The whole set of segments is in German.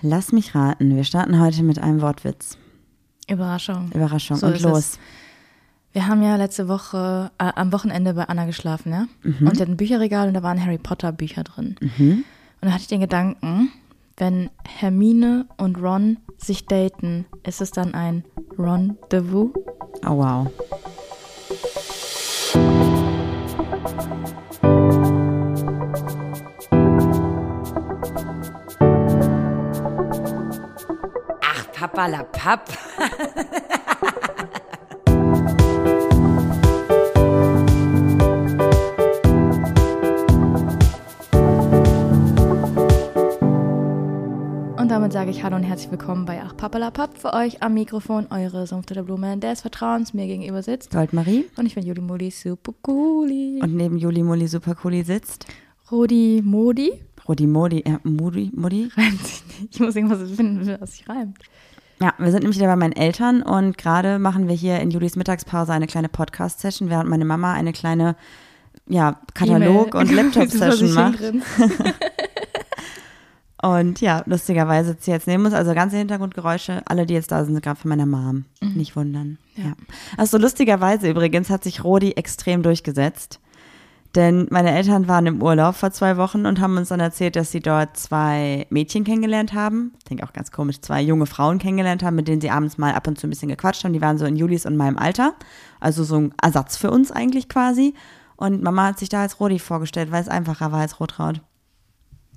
Lass mich raten, wir starten heute mit einem Wortwitz. Überraschung. Überraschung So und los. es. Wir haben ja letzte Woche, äh, am Wochenende bei Anna geschlafen, ja? Mhm. Und die hat ein Bücherregal und da waren Harry Potter Bücher drin. Mhm. Und da hatte ich den Gedanken, wenn Hermine und Ron sich daten, ist es dann ein Rendezvous? Oh wow. Papalapap. Und damit sage ich Hallo und herzlich willkommen bei Ach Papalapap. Für euch am Mikrofon eure Sumpfte der Blume des Vertrauens mir gegenüber sitzt. Goldmarie. Und ich bin Juli Modi super cooli. Und neben Juli Moli Supercooli sitzt Rodi Modi. Rudi Modi, äh, Modi, Modi. Reimt sich nicht. Ich muss irgendwas finden, was sich reimt. Ja, wir sind nämlich wieder bei meinen Eltern und gerade machen wir hier in Julis Mittagspause eine kleine Podcast-Session, während meine Mama eine kleine, ja, Katalog- und Laptop-Session macht. Und ja, lustigerweise sitzt sie jetzt neben uns, also ganze Hintergrundgeräusche, alle, die jetzt da sind, sind gerade von meiner Mom. Nicht wundern. Ja. Ja. Also lustigerweise übrigens hat sich Rodi extrem durchgesetzt. Denn meine Eltern waren im Urlaub vor zwei Wochen und haben uns dann erzählt, dass sie dort zwei Mädchen kennengelernt haben. Ich denke auch ganz komisch, zwei junge Frauen kennengelernt haben, mit denen sie abends mal ab und zu ein bisschen gequatscht haben. Die waren so in Julis und meinem Alter. Also so ein Ersatz für uns eigentlich quasi. Und Mama hat sich da als Rodi vorgestellt, weil es einfacher war als Rotraut.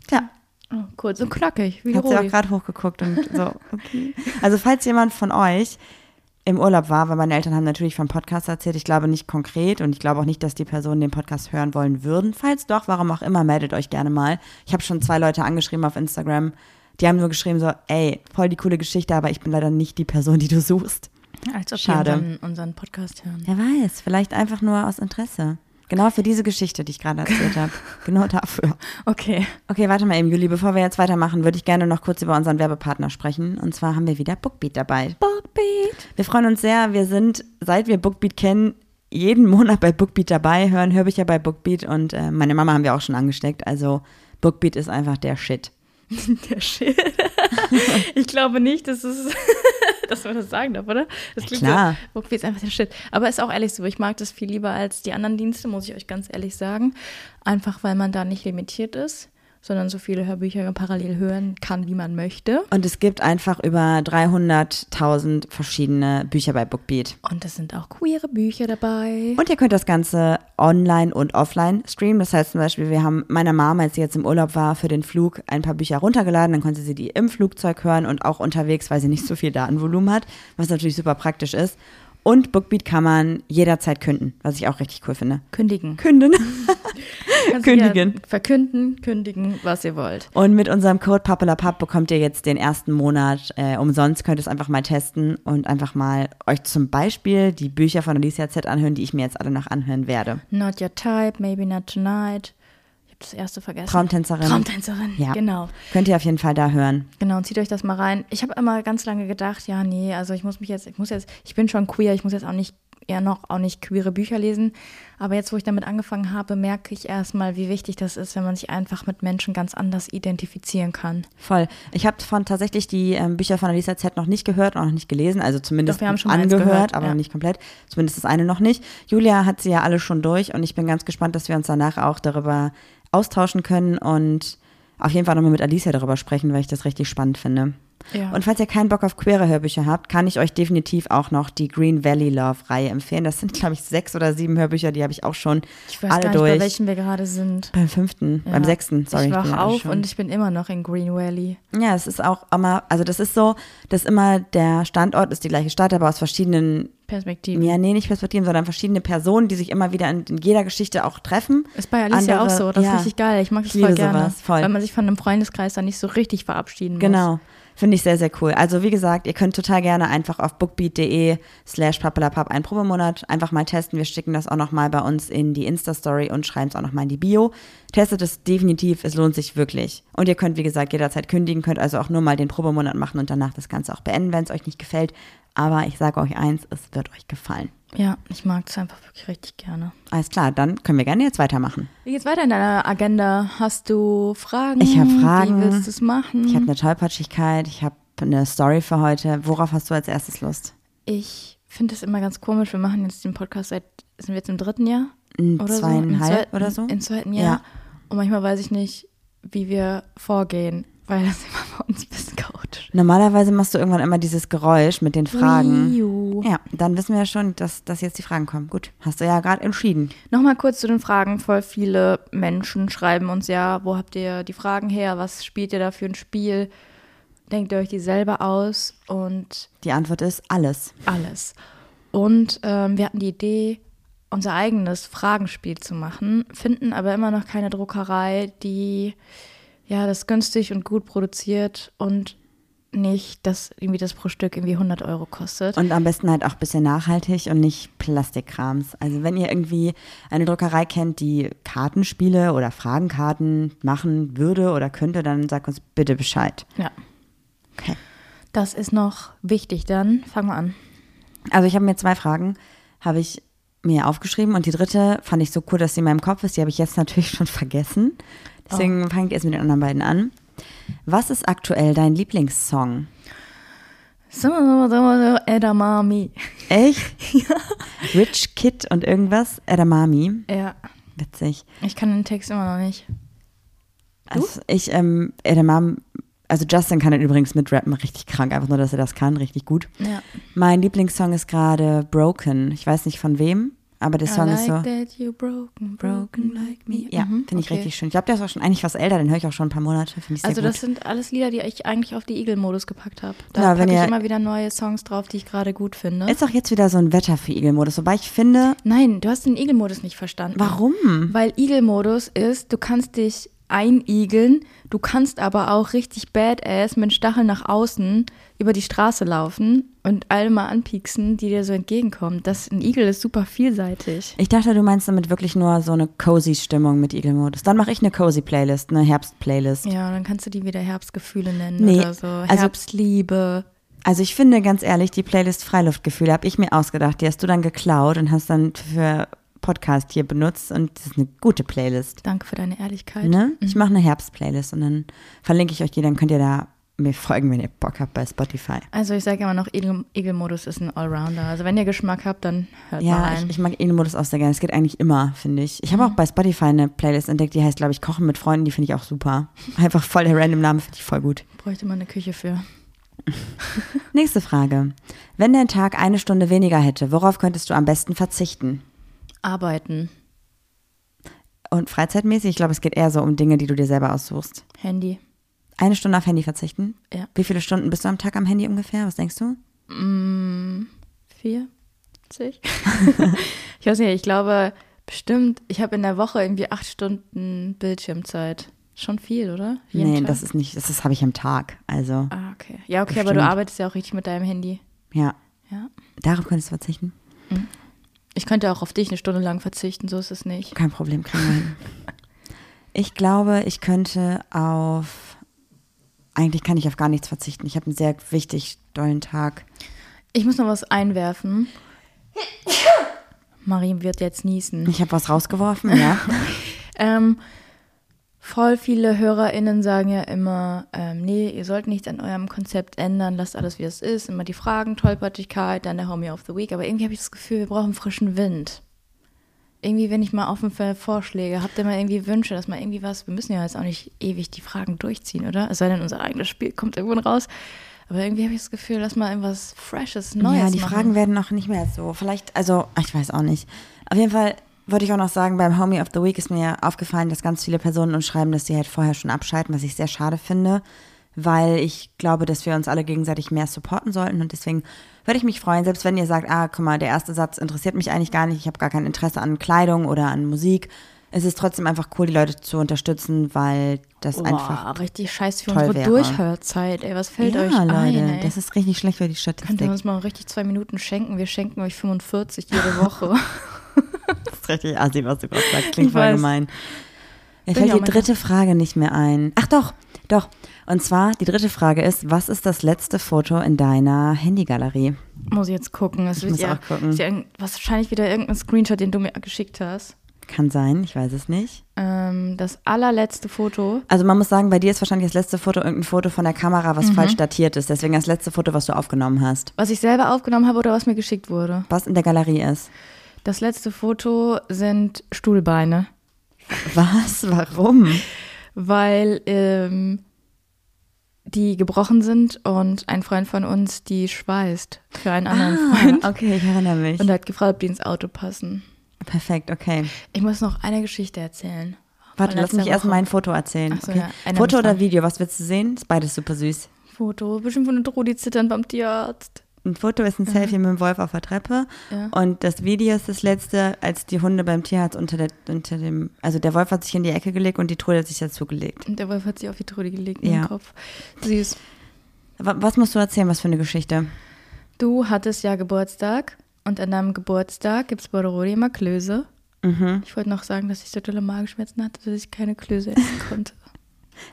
Tja, Oh, kurz und knackig, wie hat sie auch gerade hochgeguckt und so, okay. Also falls jemand von euch im Urlaub war, weil meine Eltern haben natürlich vom Podcast erzählt, ich glaube nicht konkret und ich glaube auch nicht, dass die Personen den Podcast hören wollen würden. Falls doch, warum auch immer, meldet euch gerne mal. Ich habe schon zwei Leute angeschrieben auf Instagram, die haben nur geschrieben so, ey, voll die coole Geschichte, aber ich bin leider nicht die Person, die du suchst. Als ob Schade. die unseren, unseren Podcast hören. Wer weiß, vielleicht einfach nur aus Interesse. Genau für diese Geschichte, die ich gerade erzählt habe. Genau dafür. Okay. Okay, warte mal eben, Juli. Bevor wir jetzt weitermachen, würde ich gerne noch kurz über unseren Werbepartner sprechen. Und zwar haben wir wieder Bookbeat dabei. Bookbeat. Wir freuen uns sehr. Wir sind, seit wir Bookbeat kennen, jeden Monat bei Bookbeat dabei, hören Hörbücher bei Bookbeat und äh, meine Mama haben wir auch schon angesteckt. Also Bookbeat ist einfach der Shit. Der Shit. ich glaube nicht, dass es, dass man das sagen darf, oder? Das klingt klar. so, Bookbeat ist einfach der Shit. Aber ist auch ehrlich so, ich mag das viel lieber als die anderen Dienste, muss ich euch ganz ehrlich sagen. Einfach, weil man da nicht limitiert ist, sondern so viele Hörbücher parallel hören kann, wie man möchte. Und es gibt einfach über 300.000 verschiedene Bücher bei Bookbeat. Und es sind auch queere Bücher dabei. Und ihr könnt das Ganze online und offline streamen. Das heißt zum Beispiel, wir haben meiner Mama, als sie jetzt im Urlaub war, für den Flug ein paar Bücher runtergeladen. Dann konnte sie die im Flugzeug hören und auch unterwegs, weil sie nicht so viel Datenvolumen hat, was natürlich super praktisch ist. Und Bookbeat kann man jederzeit künden, was ich auch richtig cool finde. Kündigen. Künden. Kündigen. Ja verkünden, kündigen, was ihr wollt. Und mit unserem Code Pappelapapp bekommt ihr jetzt den ersten Monat äh, umsonst. Könnt es einfach mal testen und einfach mal euch zum Beispiel die Bücher von Alicia Z anhören, die ich mir jetzt alle noch anhören werde. Not your type, maybe not tonight. Das erste vergessen. Traumtänzerin. Traumtänzerin, Ja. genau. Könnt ihr auf jeden Fall da hören. Genau, und zieht euch das mal rein. Ich habe immer ganz lange gedacht, ja, nee, also ich muss mich jetzt, ich muss jetzt, ich bin schon queer, ich muss jetzt auch nicht, eher noch auch nicht queere Bücher lesen. Aber jetzt, wo ich damit angefangen habe, merke ich erstmal, wie wichtig das ist, wenn man sich einfach mit Menschen ganz anders identifizieren kann. Voll. Ich habe von tatsächlich die ähm, Bücher von Alisa Z noch nicht gehört und auch noch nicht gelesen, also zumindest Doch, wir haben schon mal eins angehört, gehört, aber ja. noch nicht komplett. Zumindest das eine noch nicht. Julia hat sie ja alle schon durch und ich bin ganz gespannt, dass wir uns danach auch darüber austauschen können und auf jeden Fall nochmal mit Alicia darüber sprechen, weil ich das richtig spannend finde. Ja. Und falls ihr keinen Bock auf queere Hörbücher habt, kann ich euch definitiv auch noch die Green Valley Love Reihe empfehlen. Das sind, glaube ich, sechs oder sieben Hörbücher, die habe ich auch schon Ich weiß alle gar nicht, durch. bei welchen wir gerade sind. beim fünften, Ja. beim sechsten, sorry. Ich bin wach auf schon. und ich bin immer noch in Green Valley. Ja, es ist auch immer, also das ist so, dass immer der Standort ist die gleiche Stadt, aber aus verschiedenen, Perspektiven. ja, nee, nicht Perspektiven, sondern verschiedene Personen, die sich immer wieder in, in jeder Geschichte auch treffen. Ist bei Alicia Andere- auch so. Das ja. ist richtig geil. Ich mag das Ich voll gerne. sowas, voll. Weil man sich von einem Freundeskreis dann nicht so richtig verabschieden muss. Genau. Finde ich sehr, sehr cool. Also wie gesagt, ihr könnt total gerne einfach auf bookbeat.de slash pappelapapp einen Probemonat einfach mal testen. Wir schicken das auch nochmal bei uns in die Insta-Story und schreiben es auch nochmal in die Bio. Testet es definitiv, es lohnt sich wirklich. Und ihr könnt, wie gesagt, jederzeit kündigen, könnt also auch nur mal den Probemonat machen und danach das Ganze auch beenden, wenn es euch nicht gefällt. Aber ich sage euch eins, es wird euch gefallen. Ja, ich mag es einfach wirklich richtig gerne. Alles klar, dann können wir gerne jetzt weitermachen. Wie geht's weiter in deiner Agenda? Hast du Fragen? Ich hab Fragen. Wie willst du es machen? Ich habe eine Tollpatschigkeit, ich habe eine Story für heute. Worauf hast du als erstes Lust? Ich finde es immer ganz komisch. Wir machen jetzt den Podcast seit, sind wir jetzt im dritten Jahr? Oder so? zweieinhalb Im zweiten- oder so? Im zweiten Jahr. Ja. Und manchmal weiß ich nicht, wie wir vorgehen, weil das immer bei uns ein bisschen chaotisch ist. Normalerweise machst du irgendwann immer dieses Geräusch mit den Fragen. Ja, dann wissen wir ja schon, dass, dass jetzt die Fragen kommen. Gut, hast du ja gerade entschieden. Nochmal kurz zu den Fragen. Voll viele Menschen schreiben uns ja, wo habt ihr die Fragen her? Was spielt ihr da für ein Spiel? Denkt ihr euch die selber aus? Und Die Antwort ist alles. alles. Und ähm, wir hatten die Idee, unser eigenes Fragenspiel zu machen, finden aber immer noch keine Druckerei, die ja das günstig und gut produziert und nicht, dass irgendwie das pro Stück irgendwie 100 Euro kostet. Und am besten halt auch ein bisschen nachhaltig und nicht Plastikkrams. Also wenn ihr irgendwie eine Druckerei kennt, die Kartenspiele oder Fragenkarten machen würde oder könnte, dann sagt uns bitte Bescheid. ja, Okay. das ist noch wichtig. Dann fangen wir an. Also ich habe mir zwei Fragen, habe ich mir aufgeschrieben und die dritte fand ich so cool, dass sie in meinem Kopf ist. Die habe ich jetzt natürlich schon vergessen. Deswegen fange ich erst mit den anderen beiden an. Was ist aktuell dein Lieblingssong? Edamame. Echt? Rich Kid und irgendwas? Edamame. Ja, Witzig. ich kann den Text immer noch nicht. Also ich, ähm, Edamame, also Justin kann dann übrigens mitrappen, richtig krank. Einfach nur, dass er das kann, richtig gut. Ja. Mein Lieblingssong ist gerade Broken. Ich weiß nicht von wem, aber der Song I ist so. like that you broken, broken like me. Ja, Mhm, finde ich okay. richtig schön. Ich glaube, der ist auch schon eigentlich was älter, den höre ich auch schon ein paar Monate. Ich sehr Also gut. das sind alles Lieder, die ich eigentlich auf die Eagle-Modus gepackt habe. Da Ja, packe ich immer wieder neue Songs drauf, die ich gerade gut finde. ist auch jetzt wieder so ein Wetter für Igel-Modus. Wobei ich finde, Nein, du hast den Eagle-Modus nicht verstanden. warum? Weil Eagle-Modus ist, du kannst dich einigeln, du kannst aber auch richtig badass mit Stacheln nach außen über die Straße laufen und alle mal anpieksen, die dir so entgegenkommen. Das, ein Igel ist super vielseitig. Ich dachte, du meinst damit wirklich nur so eine cozy Stimmung mit Igel-Modus. Dann mache ich eine cozy Playlist, eine Herbst-Playlist. Ja, dann kannst du die wieder Herbstgefühle nennen Nee, oder so. also- Herbstliebe. Also ich finde ganz ehrlich, die Playlist Freiluftgefühle habe ich mir ausgedacht. Die hast du dann geklaut und hast dann für Podcast hier benutzt und das ist eine gute Playlist. Danke für deine Ehrlichkeit. Ne? Ich mache eine Herbst-Playlist und dann verlinke ich euch die, dann könnt ihr da mir folgen, wenn ihr Bock habt bei Spotify. Also ich sage immer noch, Eagle-Modus ist ein Allrounder. Also wenn ihr Geschmack habt, dann hört mal Ja, rein. ich, ich mag Igel-Modus auch sehr gerne. Es geht eigentlich immer, finde ich. Ich habe auch bei Spotify eine Playlist entdeckt, die heißt, glaube ich, Kochen mit Freunden. Die finde ich auch super. Einfach voll der random Name, finde ich voll gut. bräuchte mal eine Küche für. Nächste Frage. Wenn dein Tag eine Stunde weniger hätte, worauf könntest du am besten verzichten? Arbeiten, Und freizeitmäßig, ich glaube, es geht eher so um Dinge, die du dir selber aussuchst. Handy. Eine Stunde auf Handy verzichten? Ja. Wie viele Stunden bist du am Tag am Handy ungefähr? Was denkst du? Mm, 40? ich weiß nicht, ich glaube bestimmt, ich habe in der Woche irgendwie acht Stunden Bildschirmzeit. Schon viel, oder? Jeden nee, Tag? das ist nicht, das, das habe ich am Tag. Also, Ah, okay. Ja, okay, aber Bestimmt. du arbeitest ja auch richtig mit deinem Handy. ja. Ja. Darauf könntest du verzichten? Ich könnte auch auf dich eine Stunde lang verzichten, so ist es nicht. Kein Problem, kriegen wir hin. Ich glaube, ich könnte auf. Eigentlich kann ich auf gar nichts verzichten. Ich habe einen sehr wichtig dollen Tag. Ich muss noch was einwerfen. Marie wird jetzt niesen. Ich habe was rausgeworfen, ja. Ähm, voll viele HörerInnen sagen ja immer, ähm, nee, ihr sollt nichts an eurem Konzept ändern, lasst alles wie es ist. Immer die Fragen, Tollpatschigkeit, dann der Homie of the Week. Aber irgendwie habe ich das Gefühl, wir brauchen frischen Wind. Irgendwie, wenn ich mal offen für Vorschläge, habt ihr mal irgendwie Wünsche, dass mal irgendwie was, wir müssen ja jetzt auch nicht ewig die Fragen durchziehen, oder? Es sei denn, unser eigenes Spiel kommt irgendwann raus. Aber irgendwie habe ich das Gefühl, lass mal irgendwas Freshes, Neues ja, die machen. Fragen werden auch nicht mehr so. Vielleicht, also, ich weiß auch nicht. Auf jeden Fall wollte ich auch noch sagen, beim Homie of the Week ist mir aufgefallen, dass ganz viele Personen uns schreiben, dass sie halt vorher schon abschalten, was ich sehr schade finde, weil ich glaube, dass wir uns alle gegenseitig mehr supporten sollten und deswegen würde ich mich freuen, selbst wenn ihr sagt, ah, guck mal, der erste Satz interessiert mich eigentlich gar nicht, ich habe gar kein Interesse an Kleidung oder an Musik. Es ist trotzdem einfach cool, die Leute zu unterstützen, weil das Boah, einfach richtig scheiße für toll unsere wäre. Durchhörzeit. Ey, was fällt ja, euch Leute, ein? Ey? das ist richtig schlecht für die Könnt Statistik. ihr uns mal richtig zwei Minuten schenken? Wir schenken euch 45 jede Woche. Das ist richtig assi, was du gerade sagst. Klingt Ich voll weiß. gemein. Mir Bin fällt die dritte Frage nicht mehr ein. Ach doch, doch. Und zwar, die dritte Frage ist, was ist das letzte Foto in deiner Handygalerie? Muss ich jetzt gucken. Es wird muss ja, auch gucken. Ist ja wahrscheinlich wieder irgendein Screenshot, den du mir geschickt hast. Kann sein, ich weiß es nicht. Ähm, das allerletzte Foto. Also man muss sagen, bei dir ist wahrscheinlich das letzte Foto irgendein Foto von der Kamera, Mhm. was falsch datiert ist. Deswegen das letzte Foto, was du aufgenommen hast. Was ich selber aufgenommen habe oder was mir geschickt wurde. Was in der Galerie ist. Das letzte Foto sind Stuhlbeine. Was? Warum? weil ähm, die gebrochen sind und ein Freund von uns die schweißt für einen anderen Freund. Ah, okay, ich erinnere mich. Und er hat gefragt, ob die ins Auto passen. Perfekt, okay. Ich muss noch eine Geschichte erzählen. Warte, lass mich erst Woche. mein Foto erzählen. So, okay. ja, Foto oder. Video, was willst du sehen? Ist beides super süß. Foto, bestimmt von der Trudi zittern beim Tierarzt. Ein Foto ist ein Selfie mit dem Wolf auf der Treppe Ja. und das Video ist das letzte, als die Hunde beim Tierarzt unter, der, unter dem, also der Wolf hat sich in die Ecke gelegt und die Trude hat sich dazu gelegt. Und der Wolf hat sich auf die Trudi gelegt Ja. den Kopf. Süß. Wa- Was musst du erzählen, was für eine Geschichte? Du hattest ja Geburtstag und an deinem Geburtstag gibt es bei der Rudi immer Klöße. Mhm. Ich wollte noch sagen, dass ich so tolle Magenschmerzen hatte, dass ich keine Klöße essen konnte.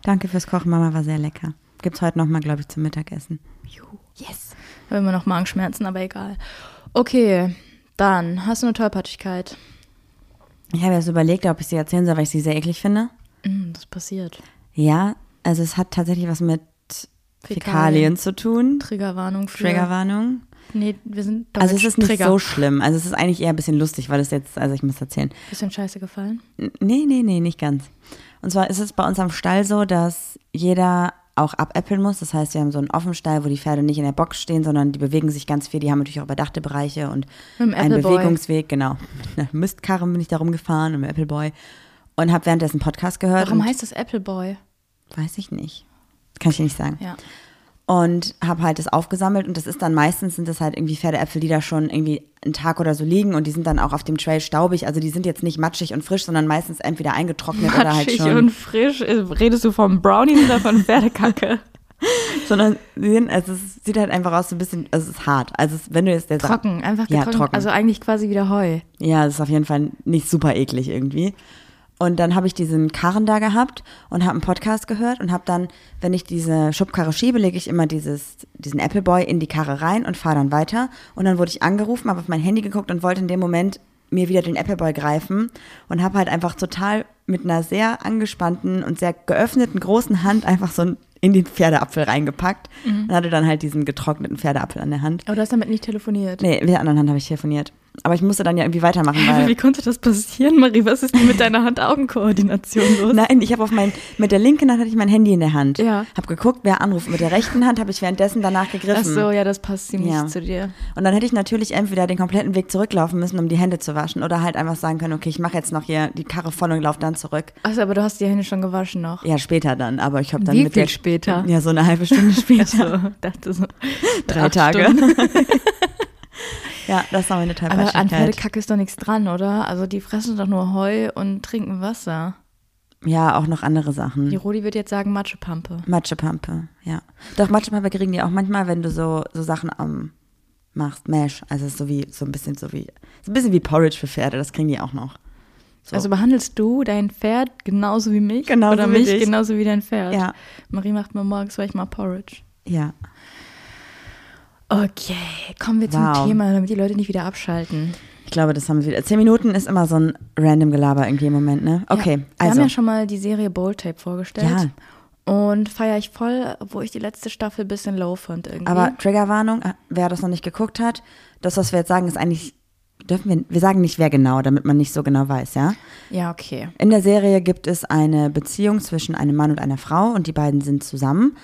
Danke fürs Kochen, Mama, war sehr lecker. Gibt's heute nochmal, glaube ich, zum Mittagessen. Juhu. Yes. Immer noch Magenschmerzen, aber egal. Okay, dann hast du eine Tollpatschigkeit. Ich habe jetzt überlegt, ob ich sie erzählen soll, weil ich sie sehr eklig finde. Mm, das passiert. Ja, also es hat tatsächlich was mit Fäkalien. Fäkalien zu tun. Triggerwarnung für. Triggerwarnung. Nee, wir sind Also es ist nicht Trigger. so schlimm. Also es ist eigentlich eher ein bisschen lustig, weil es jetzt, also ich muss erzählen. Bisschen scheiße gefallen. Nee, nee, nee, nicht ganz. Und zwar ist es bei uns am Stall so, dass jeder auch abäppeln muss. Das heißt, wir haben so einen Offenstall, wo die Pferde nicht in der Box stehen, sondern die bewegen sich ganz viel. Die haben natürlich auch überdachte Bereiche und einen. Bewegungsweg, genau. Mit einer Mistkarre bin ich da rumgefahren und mit dem Appleboy und habe währenddessen Podcast gehört. Warum heißt das Appleboy? Weiß ich nicht. Kann ich dir nicht sagen. Ja. Und habe halt das aufgesammelt und das ist dann meistens sind das halt irgendwie Pferdeäpfel, die da schon irgendwie einen Tag oder so liegen und die sind dann auch auf dem Trail staubig. Also die sind jetzt nicht matschig und frisch, sondern meistens entweder eingetrocknet oder halt Matschig schon. und frisch. Redest du vom Brownies oder von Pferdekacke? sondern sie sind, also es sieht halt einfach aus so ein bisschen, also es ist hart. Also es, wenn du jetzt der trocken, einfach Ja, trocken. Also eigentlich quasi wieder Heu. Ja, das ist auf jeden Fall nicht super eklig irgendwie. Und dann habe ich diesen Karren da gehabt und habe einen Podcast gehört und habe dann, wenn ich diese Schubkarre schiebe, lege ich immer dieses, diesen Appleboy in die Karre rein und fahre dann weiter. Und dann wurde ich angerufen, habe auf mein Handy geguckt und wollte in dem Moment mir wieder den Appleboy greifen und habe halt einfach total mit einer sehr angespannten und sehr geöffneten großen Hand einfach so in den Pferdeapfel reingepackt und hatte dann halt diesen getrockneten Pferdeapfel an der Hand. Aber du hast damit nicht telefoniert. Nee, mit der anderen Hand habe ich telefoniert. Aber ich musste dann ja irgendwie weitermachen, weil Wie konnte das passieren, Marie? Was ist denn mit deiner Hand-Augen-Koordination los? Nein, ich habe auf mein, mit der linken Hand hatte ich mein Handy in der Hand. Ja. Hab geguckt, wer anruft. Mit der rechten Hand habe ich währenddessen danach gegriffen. Ach so, ja, das passt ziemlich Ja. zu dir. Und dann hätte ich natürlich entweder den kompletten Weg zurücklaufen müssen, um die Hände zu waschen, oder halt einfach sagen können, okay, ich mache jetzt noch hier die Karre voll und laufe dann zurück. Achso, aber du hast die Hände schon gewaschen noch. Ja, später dann. Aber ich habe dann Wie mit viel der, später? Ja, so eine halbe Stunde später. So, dachte so. Drei Tage. Ja, das war meine Aber an. Pferdekacke ist doch nichts dran, oder? Also die fressen doch nur Heu und trinken Wasser. Ja, auch noch andere Sachen. Die Rodi wird jetzt sagen Matschepampe. Matschepampe, ja. Doch, Matschepampe kriegen die auch manchmal, wenn du so, so Sachen ähm, machst, Mash. Also ist so wie, so ein bisschen so wie, so ein bisschen wie Porridge für Pferde, das kriegen die auch noch. So. Also behandelst du dein Pferd genauso wie mich? Genauso Oder mich dich. genauso wie dein Pferd? Ja. Marie macht mir morgens manchmal Porridge. Ja. Okay, kommen wir zum Wow. Thema, damit die Leute nicht wieder abschalten. Ich glaube, das haben wir wieder. Zehn Minuten ist immer so ein random Gelaber irgendwie im Moment, ne? Okay, ja, Wir also. haben ja schon mal die Serie Bold Tape vorgestellt. Ja. Und feiere ich voll, obwohl ich die letzte Staffel ein bisschen low fand irgendwie. aber Triggerwarnung, äh, wer das noch nicht geguckt hat, das, was wir jetzt sagen, ist eigentlich, dürfen wir, wir sagen nicht wer genau, damit man nicht so genau weiß, ja? ja, okay. In der Serie gibt es eine Beziehung zwischen einem Mann und einer Frau und die beiden sind zusammen.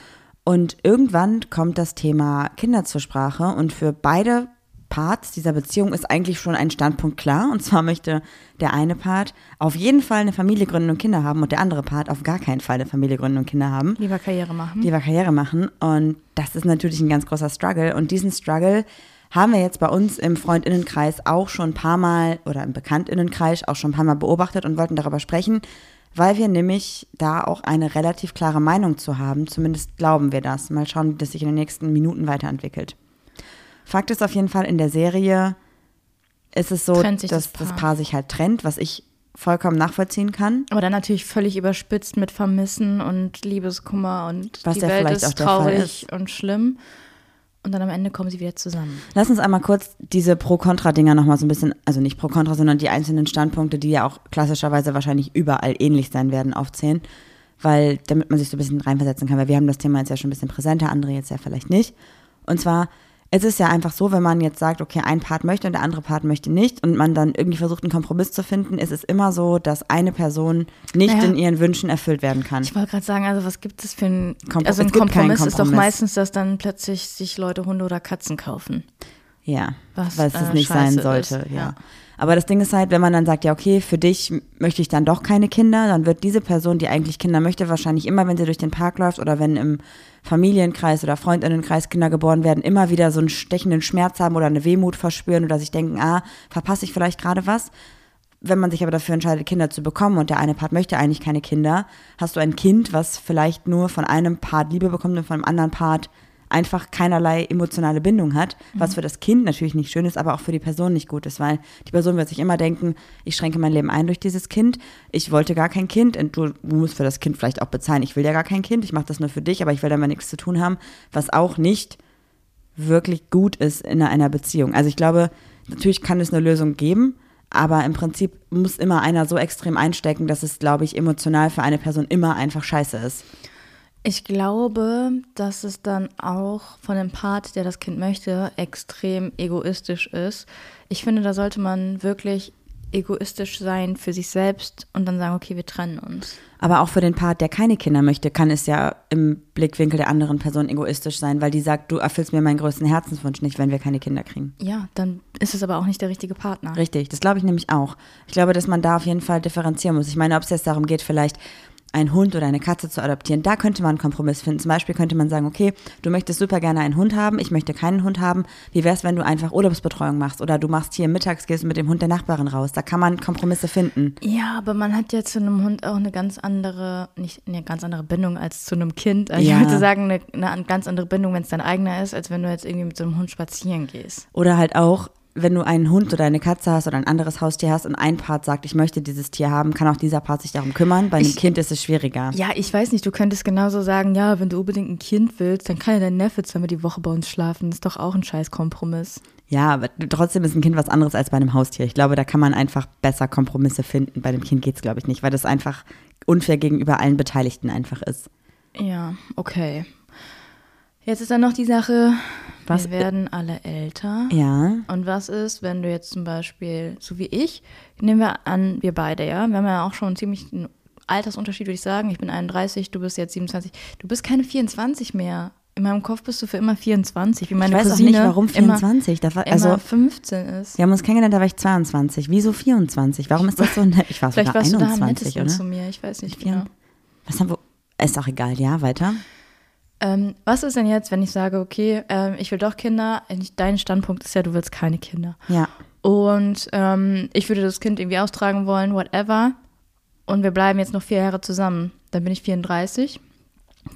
Und irgendwann kommt das Thema Kinder zur Sprache und für beide Parts dieser Beziehung ist eigentlich schon ein Standpunkt klar. Und zwar möchte der eine Part auf jeden Fall eine Familie gründen und Kinder haben und der andere Part auf gar keinen Fall eine Familie gründen und Kinder haben Lieber Karriere machen. lieber Karriere machen. Und das ist natürlich ein ganz großer Struggle. Und diesen Struggle haben wir jetzt bei uns im Freundinnenkreis auch schon ein paar Mal oder im Bekanntinnenkreis auch schon ein paar Mal beobachtet und wollten darüber sprechen, weil wir nämlich da auch eine relativ klare Meinung zu haben. Zumindest glauben wir das. Mal schauen, wie das sich in den nächsten Minuten weiterentwickelt. Fakt ist auf jeden Fall, in der Serie ist es so, dass das das Paar. Paar sich halt trennt, was ich vollkommen nachvollziehen kann. Aber dann natürlich völlig überspitzt mit Vermissen und Liebeskummer und Was die ja Welt vielleicht ist traurig und schlimm. Und dann am Ende kommen sie wieder zusammen. Lass uns einmal kurz diese Pro-Kontra-Dinger nochmal so ein bisschen, also nicht Pro-Kontra, sondern die einzelnen Standpunkte, die ja auch klassischerweise wahrscheinlich überall ähnlich sein werden, aufzählen. Weil, damit man sich so ein bisschen reinversetzen kann, weil wir haben das Thema jetzt ja schon ein bisschen präsenter, andere jetzt ja vielleicht nicht. Und zwar, es ist ja einfach so, wenn man jetzt sagt, okay, ein Part möchte und der andere Part möchte nicht und man dann irgendwie versucht, einen Kompromiss zu finden, ist es immer so, dass eine Person nicht Naja. in ihren Wünschen erfüllt werden kann. Ich wollte gerade sagen, also was gibt es für ein Kompro- also ein keinen Kompromiss, ist doch Kompromiss. meistens, dass dann plötzlich sich Leute Hunde oder Katzen kaufen. Ja, Was, weil es das äh, nicht sein sollte, ist, ja. ja. Aber das Ding ist halt, wenn man dann sagt, ja, okay, für dich möchte ich dann doch keine Kinder, dann wird diese Person, die eigentlich Kinder möchte, wahrscheinlich immer, wenn sie durch den Park läuft oder wenn im Familienkreis oder Freundinnenkreis Kinder geboren werden, immer wieder so einen stechenden Schmerz haben oder eine Wehmut verspüren oder sich denken, ah, verpasse ich vielleicht gerade was. Wenn man sich aber dafür entscheidet, Kinder zu bekommen und der eine Part möchte eigentlich keine Kinder, hast du ein Kind, was vielleicht nur von einem Part Liebe bekommt und von einem anderen Part einfach keinerlei emotionale Bindung hat, was für das Kind natürlich nicht schön ist, aber auch für die Person nicht gut ist, weil die Person wird sich immer denken, ich schränke mein Leben ein durch dieses Kind, ich wollte gar kein Kind und du, du musst für das Kind vielleicht auch bezahlen, ich will ja gar kein Kind, ich mache das nur für dich, aber ich will damit nichts zu tun haben, was auch nicht wirklich gut ist in einer Beziehung. Also ich glaube, natürlich kann es eine Lösung geben, aber im Prinzip muss immer einer so extrem einstecken, dass es, glaube ich, emotional für eine Person immer einfach scheiße ist. Ich glaube, dass es dann auch von dem Part, der das Kind möchte, extrem egoistisch ist. Ich finde, da sollte man wirklich egoistisch sein für sich selbst und dann sagen, okay, wir trennen uns. Aber auch für den Part, der keine Kinder möchte, kann es ja im Blickwinkel der anderen Person egoistisch sein, weil die sagt, du erfüllst mir meinen größten Herzenswunsch nicht, wenn wir keine Kinder kriegen. Ja, dann ist es aber auch nicht der richtige Partner. Richtig, das glaube ich nämlich auch. Ich glaube, dass man da auf jeden Fall differenzieren muss. Ich meine, ob es jetzt darum geht, vielleicht einen Hund oder eine Katze zu adoptieren, da könnte man einen Kompromiss finden. Zum Beispiel könnte man sagen, okay, du möchtest super gerne einen Hund haben, ich möchte keinen Hund haben. Wie wäre es, wenn du einfach Urlaubsbetreuung machst oder du machst hier mittags, gehst mit dem Hund der Nachbarin raus. Da kann man Kompromisse finden. Ja, aber man hat ja zu einem Hund auch eine ganz andere, nicht eine ganz andere Bindung als zu einem Kind. Also Ja. Ich würde sagen, eine, eine ganz andere Bindung, wenn es dein eigener ist, als wenn du jetzt irgendwie mit so einem Hund spazieren gehst. Oder halt auch, wenn du einen Hund oder eine Katze hast oder ein anderes Haustier hast und ein Part sagt, ich möchte dieses Tier haben, kann auch dieser Part sich darum kümmern. Bei einem Ich- Kind ist es schwieriger. Ja, ich weiß nicht, du könntest genauso sagen, ja, wenn du unbedingt ein Kind willst, dann kann ja dein Neffe zweimal die Woche bei uns schlafen. Das ist doch auch ein scheiß Kompromiss. Ja, aber trotzdem ist ein Kind was anderes als bei einem Haustier. Ich glaube, da kann man einfach besser Kompromisse finden. Bei dem Kind geht's, glaube ich, nicht, weil das einfach unfair gegenüber allen Beteiligten einfach ist. Ja, okay. Jetzt ist dann noch die Sache, Was- wir werden alle älter. Ja. Und was ist, wenn du jetzt zum Beispiel, so wie ich, nehmen wir an, wir beide, ja, wir haben ja auch schon einen ziemlichen Altersunterschied, würde ich sagen. Ich bin 31, du bist jetzt 27. Du bist keine 24 mehr. In meinem Kopf bist du für immer 24, wie meine ich weiß Cousine auch nicht, warum immer- 24. Das war, Immer, also, 15 ist. wir haben uns kennengelernt, da war ich 22. Wieso 24? Warum ist das so? Ne, ich war Vielleicht sogar warst du da am 21, nettesten zu oder? mir, ich weiß nicht genau. Was haben wir? Ist auch egal, ja, weiter. Ähm, was ist denn jetzt, wenn ich sage, okay, ähm, ich will doch Kinder, dein Standpunkt ist ja, du willst keine Kinder. Ja. Und ähm, ich würde das Kind irgendwie austragen wollen, whatever. Und wir bleiben jetzt noch vier Jahre zusammen. Dann bin ich 34.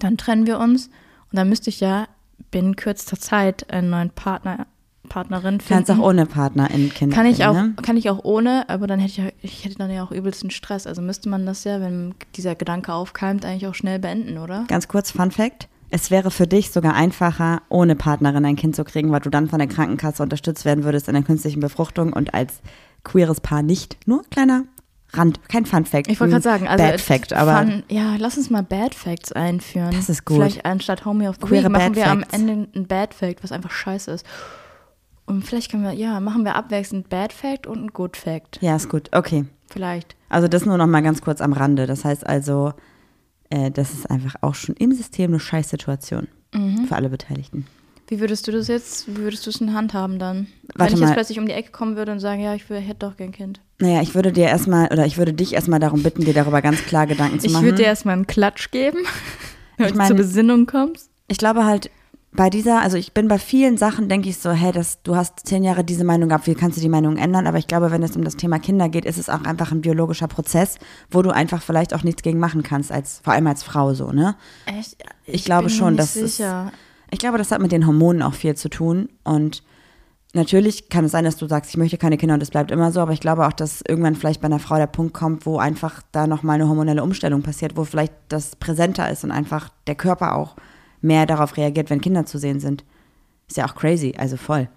Dann trennen wir uns. Und dann müsste ich ja binnen kürzester Zeit einen neuen Partner, Partnerin finden. Kannst auch ohne Partner in Kinder kann ich auch, ne? kann ich auch ohne, aber dann hätte ich, ich hätte dann ja auch übelsten Stress. Also müsste man das ja, wenn dieser Gedanke aufkeimt, eigentlich auch schnell beenden, oder? Ganz kurz, Fun Fact. Es wäre für dich sogar einfacher, ohne Partnerin ein Kind zu kriegen, weil du dann von der Krankenkasse unterstützt werden würdest in der künstlichen Befruchtung und als queeres Paar nicht. Nur kleiner Rand, kein Fun Fact. Ich wollte ein gerade sagen, also Bad Fact, aber Fun, ja, lass uns mal Bad Facts einführen. Das ist gut. Vielleicht anstatt Homie of the Queere Week machen Bad wir am Facts. Ende ein Bad Fact, was einfach scheiße ist. Und vielleicht können wir, ja, machen wir abwechselnd Bad Fact und ein Good Fact. ja, ist gut. Okay. Vielleicht. Also das nur noch mal ganz kurz am Rande. Das heißt also, äh, das ist einfach auch schon im System eine Scheißsituation Mhm. für alle Beteiligten. Wie würdest du das jetzt, wie würdest du es in der Hand haben dann? Warte Wenn ich jetzt mal. plötzlich um die Ecke kommen würde und sagen, ja, ich will, hätte doch gern Kind. Naja, ich würde dir erstmal, oder ich würde dich erstmal darum bitten, dir darüber ganz klar Gedanken zu Ich machen. würde dir erstmal einen Klatsch geben, damit du meine- zur Besinnung kommst. ich glaube halt, bei dieser, also ich bin bei vielen Sachen, denke ich so, hey, das, du hast zehn Jahre diese Meinung gehabt, wie kannst du die Meinung ändern? Aber ich glaube, wenn es um das Thema Kinder geht, ist es auch einfach ein biologischer Prozess, wo du einfach vielleicht auch nichts gegen machen kannst, als, vor allem als Frau so, ne? Echt? Ich glaube bin mir schon, dass es- sicher. Ich glaube, das hat mit den Hormonen auch viel zu tun und natürlich kann es sein, dass du sagst, ich möchte keine Kinder und es bleibt immer so, aber ich glaube auch, dass irgendwann vielleicht bei einer Frau der Punkt kommt, wo einfach da nochmal eine hormonelle Umstellung passiert, wo vielleicht das präsenter ist und einfach der Körper auch mehr darauf reagiert, wenn Kinder zu sehen sind. Ist ja auch crazy, also voll.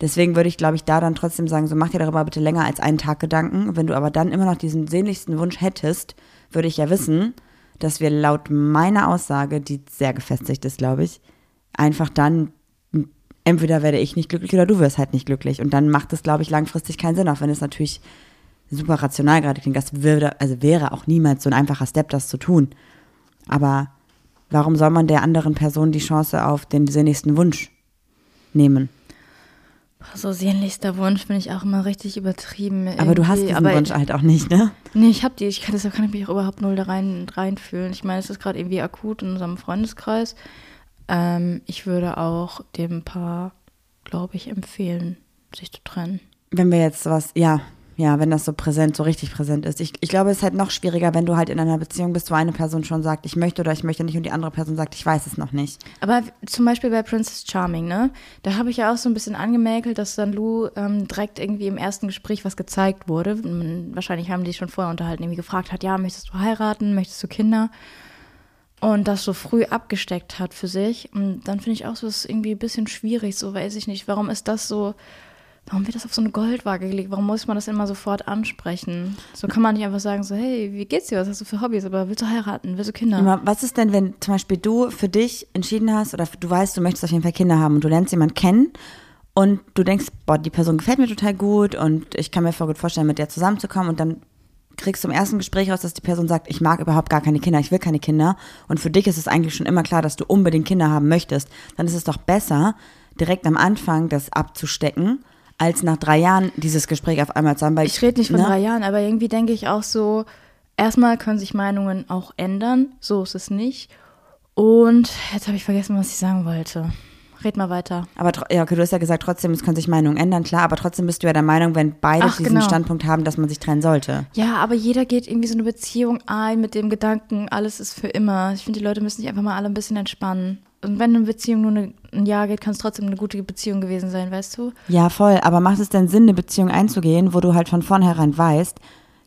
Deswegen würde ich, glaube ich, da dann trotzdem sagen, so mach dir darüber bitte länger als einen Tag Gedanken. Wenn du aber dann immer noch diesen sehnlichsten Wunsch hättest, würde ich ja wissen, dass wir laut meiner Aussage, die sehr gefestigt ist, glaube ich, einfach dann entweder werde ich nicht glücklich oder du wirst halt nicht glücklich. Und dann macht es, glaube ich, langfristig keinen Sinn, auch wenn es natürlich super rational gerade klingt. Das würde, also wäre auch niemals so ein einfacher Step, das zu tun. Aber warum soll man der anderen Person die Chance auf den sehnlichsten Wunsch nehmen? So sehnlichster Wunsch finde ich auch immer richtig übertrieben. Aber du hast irgendwie. diesen Aber- Wunsch halt auch nicht, ne? Nee, ich habe die. Ich kann, deshalb kann ich mich auch überhaupt null da rein, reinfühlen. Ich meine, es ist gerade irgendwie akut in unserem Freundeskreis. Ähm, ich würde auch dem Paar, glaube ich, empfehlen, sich zu trennen. Wenn wir jetzt was, ja, ja, wenn das so präsent, so richtig präsent ist. Ich, ich glaube, es ist halt noch schwieriger, wenn du halt in einer Beziehung bist, wo eine Person schon sagt, ich möchte oder ich möchte nicht und die andere Person sagt, ich weiß es noch nicht. Aber zum Beispiel bei Princess Charming, ne? Da habe ich ja auch so ein bisschen angemäkelt, dass dann Lou ähm, direkt irgendwie im ersten Gespräch was gezeigt wurde. Wahrscheinlich haben die schon vorher unterhalten, irgendwie gefragt hat, ja, möchtest du heiraten, möchtest du Kinder? Und das so früh abgesteckt hat für sich. Und dann finde ich auch so, das ist irgendwie ein bisschen schwierig, so weiß ich nicht. Warum ist das so, warum wird das auf so eine Goldwaage gelegt? Warum muss man das immer sofort ansprechen? So kann man nicht einfach sagen, so, hey, wie geht's dir? Was hast du für Hobbys? Aber willst du heiraten? Willst du Kinder? Was ist denn, wenn zum Beispiel du für dich entschieden hast oder du weißt, du möchtest auf jeden Fall Kinder haben und du lernst jemanden kennen und du denkst, boah, die Person gefällt mir total gut und ich kann mir voll gut vorstellen, mit der zusammenzukommen und dann kriegst du im ersten Gespräch raus, dass die Person sagt, ich mag überhaupt gar keine Kinder, ich will keine Kinder und für dich ist es eigentlich schon immer klar, dass du unbedingt Kinder haben möchtest, dann ist es doch besser, direkt am Anfang das abzustecken, als nach drei Jahren dieses Gespräch auf einmal zu haben. Weil, Ich rede nicht von ne? drei Jahren, aber irgendwie denke ich auch so, erstmal können sich Meinungen auch ändern, so ist es nicht. Und jetzt habe ich vergessen, was ich sagen wollte. Red mal weiter. Aber ja, okay, du hast ja gesagt, trotzdem, es können sich Meinungen ändern, klar, aber trotzdem bist du ja der Meinung, wenn beide Ach, diesen genau. Standpunkt haben, dass man sich trennen sollte. Ja, aber jeder geht irgendwie so eine Beziehung ein mit dem Gedanken, alles ist für immer. Ich finde, die Leute müssen sich einfach mal alle ein bisschen entspannen. Und wenn eine Beziehung nur eine, ein Jahr geht, kann es trotzdem eine gute Beziehung gewesen sein, weißt du? Ja, voll. Aber macht es denn Sinn, eine Beziehung einzugehen, wo du halt von vornherein weißt,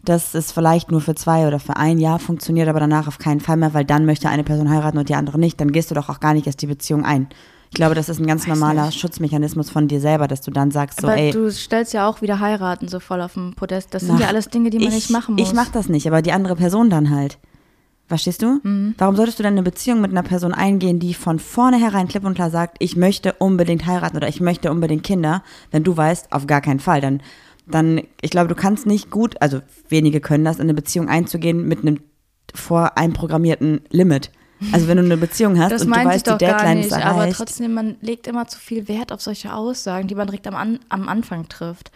dass es vielleicht nur für zwei oder für ein Jahr funktioniert, aber danach auf keinen Fall mehr, weil dann möchte eine Person heiraten und die andere nicht, dann gehst du doch auch gar nicht erst die Beziehung ein. Ich glaube, das ist ein ganz Weiß normaler nicht. Schutzmechanismus von dir selber, dass du dann sagst, so, aber ey, du stellst ja auch wieder heiraten so voll auf dem Podest. Das sind ja alles Dinge, die man ich, nicht machen muss. Ich mach das nicht, aber die andere Person dann halt. Verstehst du? Mhm. Warum solltest du dann eine Beziehung mit einer Person eingehen, die von vornherein klipp und klar sagt, ich möchte unbedingt heiraten oder ich möchte unbedingt Kinder, wenn du weißt, auf gar keinen Fall. Dann, dann, ich glaube, du kannst nicht gut, also wenige können das, in eine Beziehung einzugehen mit einem vor einprogrammierten Limit. Also wenn du eine Beziehung hast Das und du weißt, die Deadline nicht, ist aber erreicht. trotzdem, man legt immer zu viel Wert auf solche Aussagen, die man direkt am, An am Anfang trifft.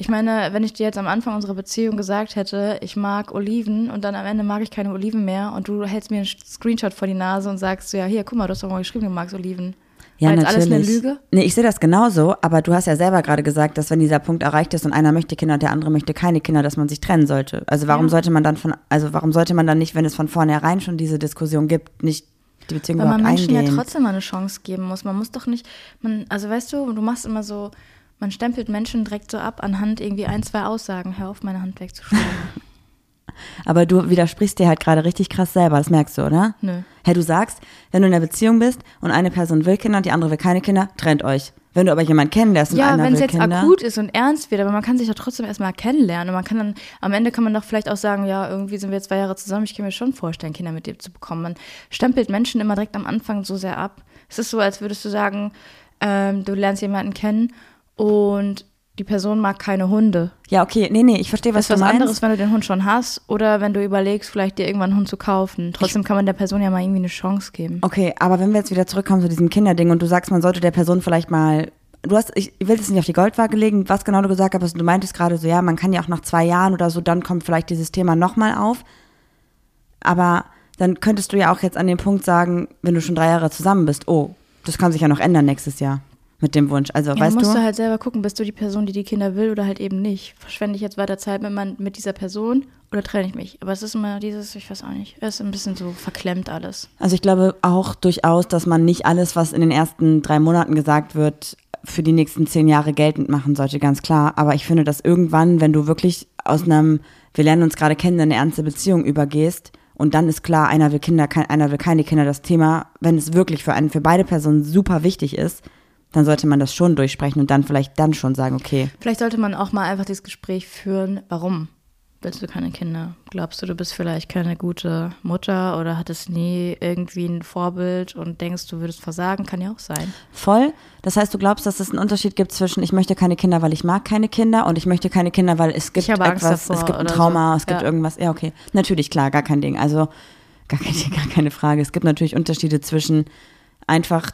Ich meine, wenn ich dir jetzt am Anfang unserer Beziehung gesagt hätte, ich mag Oliven und dann am Ende mag ich keine Oliven mehr und du hältst mir einen Screenshot vor die Nase und sagst ja, hier, guck mal, du hast doch mal geschrieben, du magst Oliven. Ja, natürlich. alles eine Lüge? Nee, ich sehe das genauso, aber du hast ja selber gerade gesagt, dass wenn dieser Punkt erreicht ist und einer möchte Kinder und der andere möchte keine Kinder, dass man sich trennen sollte. Also warum Ja. sollte man dann von, also warum sollte man dann nicht, wenn es von vornherein schon diese Diskussion gibt, nicht die Beziehung Weil man Menschen eingehen? ja trotzdem mal eine Chance geben muss. Man muss doch nicht, man, also weißt du, du machst immer so, man stempelt Menschen direkt so ab anhand irgendwie ein, zwei Aussagen. Hör auf, meine Hand wegzuschlagen. aber du widersprichst dir halt gerade richtig krass selber, das merkst du, oder? Nö. Hey, du sagst, wenn du in einer Beziehung bist und eine Person will Kinder und die andere will keine Kinder, trennt euch. Wenn du aber jemanden kennenlernst und Ja, einer wenn es will jetzt Kinder, akut ist und ernst wird, aber man kann sich doch trotzdem erstmal kennenlernen. Und man kann dann, am Ende kann man doch vielleicht auch sagen, ja, irgendwie sind wir jetzt zwei Jahre zusammen, ich kann mir schon vorstellen, Kinder mit dir zu bekommen. Man stempelt Menschen immer direkt am Anfang so sehr ab. Es ist so, als würdest du sagen, ähm, du lernst jemanden kennen und die Person mag keine Hunde. Ja, okay, nee, nee, ich verstehe, was Das ist du was meinst. anderes, wenn du den Hund schon hast oder wenn du überlegst, vielleicht dir irgendwann einen Hund zu kaufen. Trotzdem kann man der Person ja mal irgendwie eine Chance geben. Okay, aber wenn wir jetzt wieder zurückkommen zu diesem Kinderding und du sagst, man sollte der Person vielleicht mal, du hast, ich will das nicht auf die Goldwaage legen, was genau du gesagt hast, du meintest gerade so, ja, man kann ja auch nach zwei Jahren oder so, dann kommt vielleicht dieses Thema nochmal auf. Aber dann könntest du ja auch jetzt an dem Punkt sagen, wenn du schon drei Jahre zusammen bist, oh, das kann sich ja noch ändern nächstes Jahr mit dem Wunsch. Also, Ja, weißt musst du? du halt selber gucken, bist du die Person, die die Kinder will oder halt eben nicht. Verschwende ich jetzt weiter Zeit mit, mein, mit dieser Person oder trenne ich mich? Aber es ist immer dieses, ich weiß auch nicht, es ist ein bisschen so verklemmt alles. Also ich glaube auch durchaus, dass man nicht alles, was in den ersten drei Monaten gesagt wird, für die nächsten zehn Jahre geltend machen sollte, ganz klar. Aber ich finde, dass irgendwann, wenn du wirklich aus einem, wir lernen uns gerade kennen, eine ernste Beziehung übergehst und dann ist klar, einer will Kinder, einer will keine Kinder, das Thema, wenn es wirklich für einen, für beide Personen super wichtig ist, dann sollte man das schon durchsprechen und dann vielleicht dann schon sagen, okay. Vielleicht sollte man auch mal einfach dieses Gespräch führen, warum willst du keine Kinder? Glaubst du, du bist vielleicht keine gute Mutter oder hattest nie irgendwie ein Vorbild und denkst, du würdest versagen? Kann ja auch sein. Voll. Das heißt, du glaubst, dass es einen Unterschied gibt zwischen ich möchte keine Kinder, weil ich mag keine Kinder und ich möchte keine Kinder, weil es gibt etwas, es gibt ein Trauma, so. es gibt ja. irgendwas. Ja, okay. Natürlich, klar, gar kein Ding. Also gar keine, gar keine Frage. Es gibt natürlich Unterschiede zwischen einfach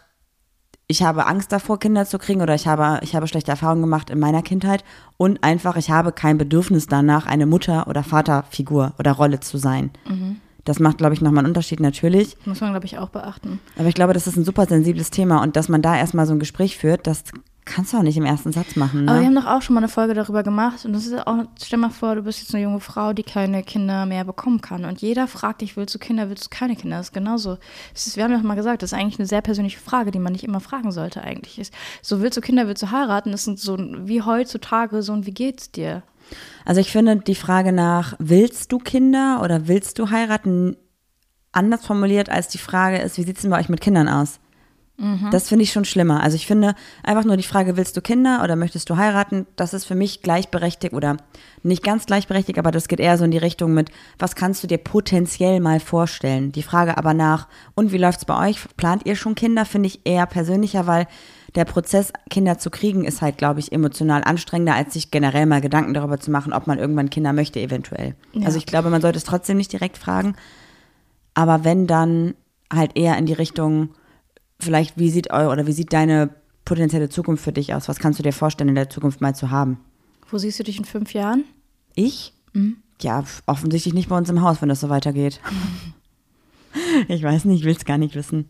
ich habe Angst davor, Kinder zu kriegen oder ich habe, ich habe schlechte Erfahrungen gemacht in meiner Kindheit und einfach, ich habe kein Bedürfnis danach, eine Mutter- oder Vaterfigur oder Rolle zu sein. Mhm. Das macht, glaube ich, nochmal einen Unterschied natürlich. Muss man, glaube ich, auch beachten. Aber ich glaube, das ist ein super sensibles Thema und dass man da erstmal so ein Gespräch führt, das Kannst du auch nicht im ersten Satz machen. Ne? Aber wir haben doch auch schon mal eine Folge darüber gemacht. Und das ist auch, stell mal vor, du bist jetzt eine junge Frau, die keine Kinder mehr bekommen kann. Und jeder fragt dich, willst du Kinder, willst du keine Kinder? Das ist genauso. Das ist, wir haben auch mal gesagt, das ist eigentlich eine sehr persönliche Frage, die man nicht immer fragen sollte eigentlich. Ist, so willst du Kinder, willst du heiraten? Das sind so wie heutzutage so ein Wie geht's dir? Also ich finde die Frage nach, willst du Kinder oder willst du heiraten, anders formuliert als die Frage ist, wie sieht es denn bei euch mit Kindern aus? Mhm. Das finde ich schon schlimmer. Also ich finde einfach nur die Frage, willst du Kinder oder möchtest du heiraten, das ist für mich gleichberechtigt oder nicht ganz gleichberechtigt, aber das geht eher so in die Richtung mit, was kannst du dir potenziell mal vorstellen? Die Frage aber nach, und wie läuft es bei euch? Plant ihr schon Kinder? Finde ich eher persönlicher, weil der Prozess, Kinder zu kriegen, ist halt, glaube ich, emotional anstrengender, als sich generell mal Gedanken darüber zu machen, ob man irgendwann Kinder möchte, eventuell. Ja. Also ich glaube, man sollte es trotzdem nicht direkt fragen. Aber wenn dann halt eher in die Richtung, vielleicht, wie sieht eure oder wie sieht deine potenzielle Zukunft für dich aus? Was kannst du dir vorstellen, in der Zukunft mal zu haben? Wo siehst du dich in fünf Jahren? Ich? Mhm. Ja, offensichtlich nicht bei uns im Haus, wenn das so weitergeht. ich weiß nicht, ich will es gar nicht wissen.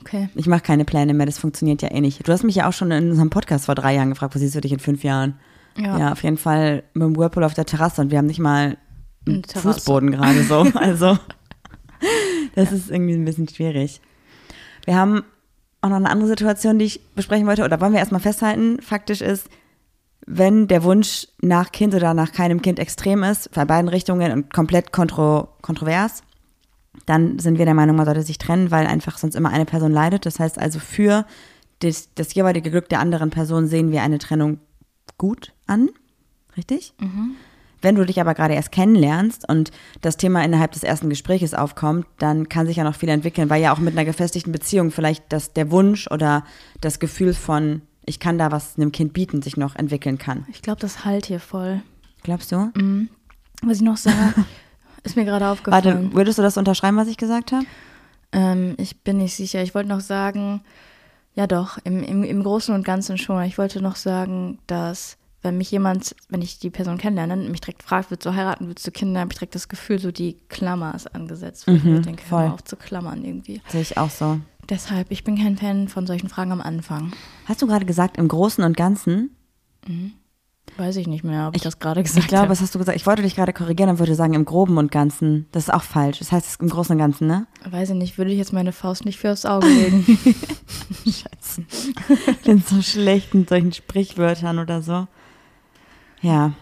Okay. Ich mache keine Pläne mehr, das funktioniert ja eh nicht. Du hast mich ja auch schon in unserem Podcast vor drei Jahren gefragt, wo siehst du dich in fünf Jahren? Ja. Ja, auf jeden Fall mit dem Whirlpool auf der Terrasse und wir haben nicht mal einen Fußboden gerade so. Also, das ist irgendwie ein bisschen schwierig. Wir haben auch noch eine andere Situation, die ich besprechen wollte, oder wollen wir erstmal festhalten, faktisch ist, wenn der Wunsch nach Kind oder nach keinem Kind extrem ist, bei beiden Richtungen und komplett kontro kontrovers, dann sind wir der Meinung, man sollte sich trennen, weil einfach sonst immer eine Person leidet. Das heißt also, für das, das jeweilige Glück der anderen Person sehen wir eine Trennung gut an. Richtig? Mhm. Wenn du dich aber gerade erst kennenlernst und das Thema innerhalb des ersten Gespräches aufkommt, dann kann sich ja noch viel entwickeln, weil ja auch mit einer gefestigten Beziehung vielleicht das, der Wunsch oder das Gefühl von, ich kann da was einem Kind bieten, sich noch entwickeln kann. Ich glaube, das halt hier voll. Glaubst du? Mhm. Was ich noch sage, ist mir gerade aufgefallen. Warte, würdest du das unterschreiben, was ich gesagt habe? Ähm, ich bin nicht sicher. Ich wollte noch sagen, ja doch, im, im, im Großen und Ganzen schon. Ich wollte noch sagen, dass wenn mich jemand, wenn ich die Person kennenlerne, mich direkt fragt, willst du heiraten, willst du Kinder, habe ich direkt das Gefühl, so die Klammer ist angesetzt, mhm, ich denke, voll. auf zu klammern irgendwie. Sehe ich auch so. Deshalb, ich bin kein Fan von solchen Fragen am Anfang. Hast du gerade gesagt, im Großen und Ganzen? Mhm. Weiß ich nicht mehr, ob ich, ich das gerade gesagt habe. Ich glaube, was hast du gesagt? Ich wollte dich gerade korrigieren und würde sagen, im Groben und Ganzen. Das ist auch falsch. Das heißt, im Großen und Ganzen, ne? Weiß ich nicht. Würde ich jetzt meine Faust nicht fürs Auge legen. Scheiße. Ich bin so schlecht in solchen Sprichwörtern oder so. Ja.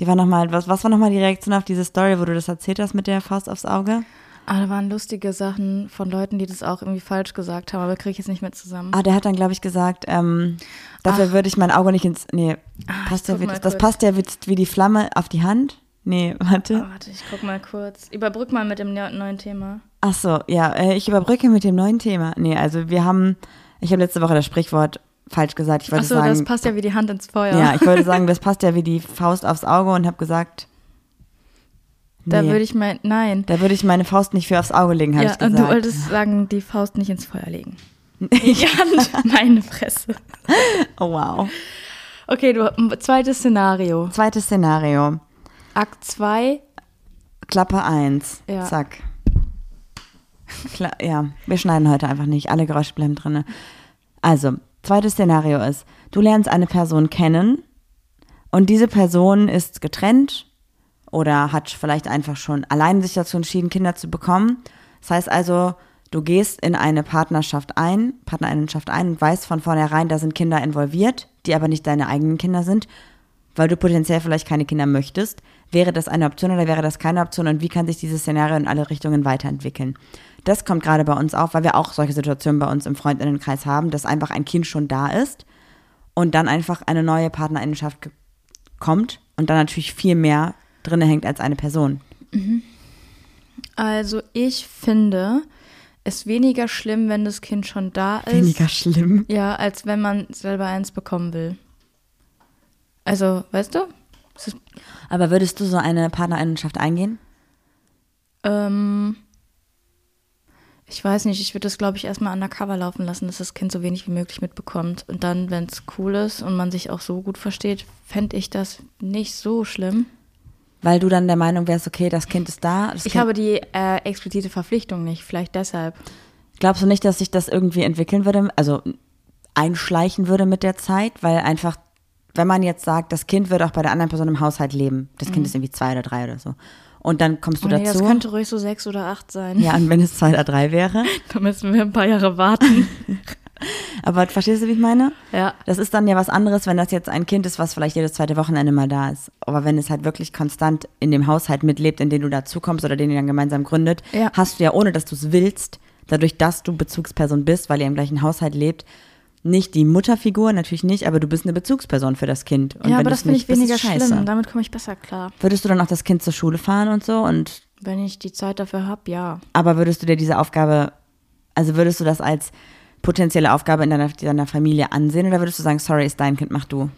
Die war noch mal, was, was war nochmal die Reaktion auf diese Story, wo du das erzählt hast mit der Faust aufs Auge? Ah, da waren lustige Sachen von Leuten, die das auch irgendwie falsch gesagt haben, aber kriege ich jetzt nicht mehr zusammen. Ah, der hat dann, glaube ich, gesagt, ähm, dafür Ach. würde ich mein Auge nicht ins. Nee, Ach, passt ja wie, das kurz. passt ja wie, wie die Flamme auf die Hand. Nee, warte. Oh, warte, ich guck mal kurz. Überbrück mal mit dem neuen Thema. Ach so, ja, äh, ich überbrücke mit dem neuen Thema. Nee, also wir haben, ich habe letzte Woche das Sprichwort falsch gesagt. Ich wollte Achso, sagen, das passt ja wie die Hand ins Feuer. Ja, ich wollte sagen, das passt ja wie die Faust aufs Auge und habe gesagt. Nee, da würde ich mein, nein. Da würde ich meine Faust nicht für aufs Auge legen, habe ja, ich gesagt. Und du wolltest sagen, die Faust nicht ins Feuer legen. Die Hand, meine Fresse. Oh wow. Okay, du, zweites Szenario. Zweites Szenario. Akt 2. Klappe 1. Ja. Zack. Klar, ja, wir schneiden heute einfach nicht. Alle Geräusche bleiben drin. Also, Zweites Szenario ist, du lernst eine Person kennen und diese Person ist getrennt oder hat vielleicht einfach schon allein sich dazu entschieden, Kinder zu bekommen. Das heißt also, du gehst in eine Partnerschaft ein, Partnerinnenschaft ein und weißt von vornherein, da sind Kinder involviert, die aber nicht deine eigenen Kinder sind, weil du potenziell vielleicht keine Kinder möchtest, wäre das eine Option oder wäre das keine Option und wie kann sich dieses Szenario in alle Richtungen weiterentwickeln? Das kommt gerade bei uns auf, weil wir auch solche Situationen bei uns im Freundinnenkreis haben, dass einfach ein Kind schon da ist und dann einfach eine neue Partnerinnenschaft kommt und dann natürlich viel mehr drinne hängt als eine Person. Also ich finde es weniger schlimm, wenn das Kind schon da ist. Weniger schlimm. Ja, als wenn man selber eins bekommen will. Also, weißt du? Aber würdest du so eine Partnerinnenschaft eingehen? ähm, ich weiß nicht, ich würde das, glaube ich, erstmal undercover laufen lassen, dass das Kind so wenig wie möglich mitbekommt. Und dann, wenn es cool ist und man sich auch so gut versteht, fände ich das nicht so schlimm. Weil du dann der Meinung wärst, okay, das Kind ist da. Ich kind, habe die äh, explizite Verpflichtung nicht, vielleicht deshalb. Glaubst du nicht, dass sich das irgendwie entwickeln würde, also einschleichen würde mit der Zeit? Weil einfach, wenn man jetzt sagt, das Kind wird auch bei der anderen Person im Haushalt leben, das Kind ist irgendwie zwei oder drei oder so. Und dann kommst du. Oh nee, das dazu. könnte ruhig so sechs oder acht sein. ja, und wenn es zwei oder drei wäre. Da müssen wir ein paar Jahre warten. Aber verstehst du, wie ich meine? ja. Das ist dann ja was anderes, wenn das jetzt ein Kind ist, was vielleicht jedes zweite Wochenende mal da ist. Aber wenn es halt wirklich konstant in dem Haushalt mitlebt, in den du dazukommst oder den ihr dann gemeinsam gründet, Ja. hast du ja, ohne dass du es willst, dadurch, dass du Bezugsperson bist, weil ihr im gleichen Haushalt lebt, nicht die Mutterfigur, natürlich nicht, aber du bist eine Bezugsperson für das Kind. Und ja, aber das finde ich weniger schlimm. Damit komme ich besser klar. Würdest du dann auch das Kind zur Schule fahren und so? Und Wenn ich die Zeit dafür habe, ja. aber würdest du dir diese Aufgabe, also würdest du das als potenzielle Aufgabe in deiner, deiner Familie ansehen oder würdest du sagen, sorry, ist dein Kind, mach du?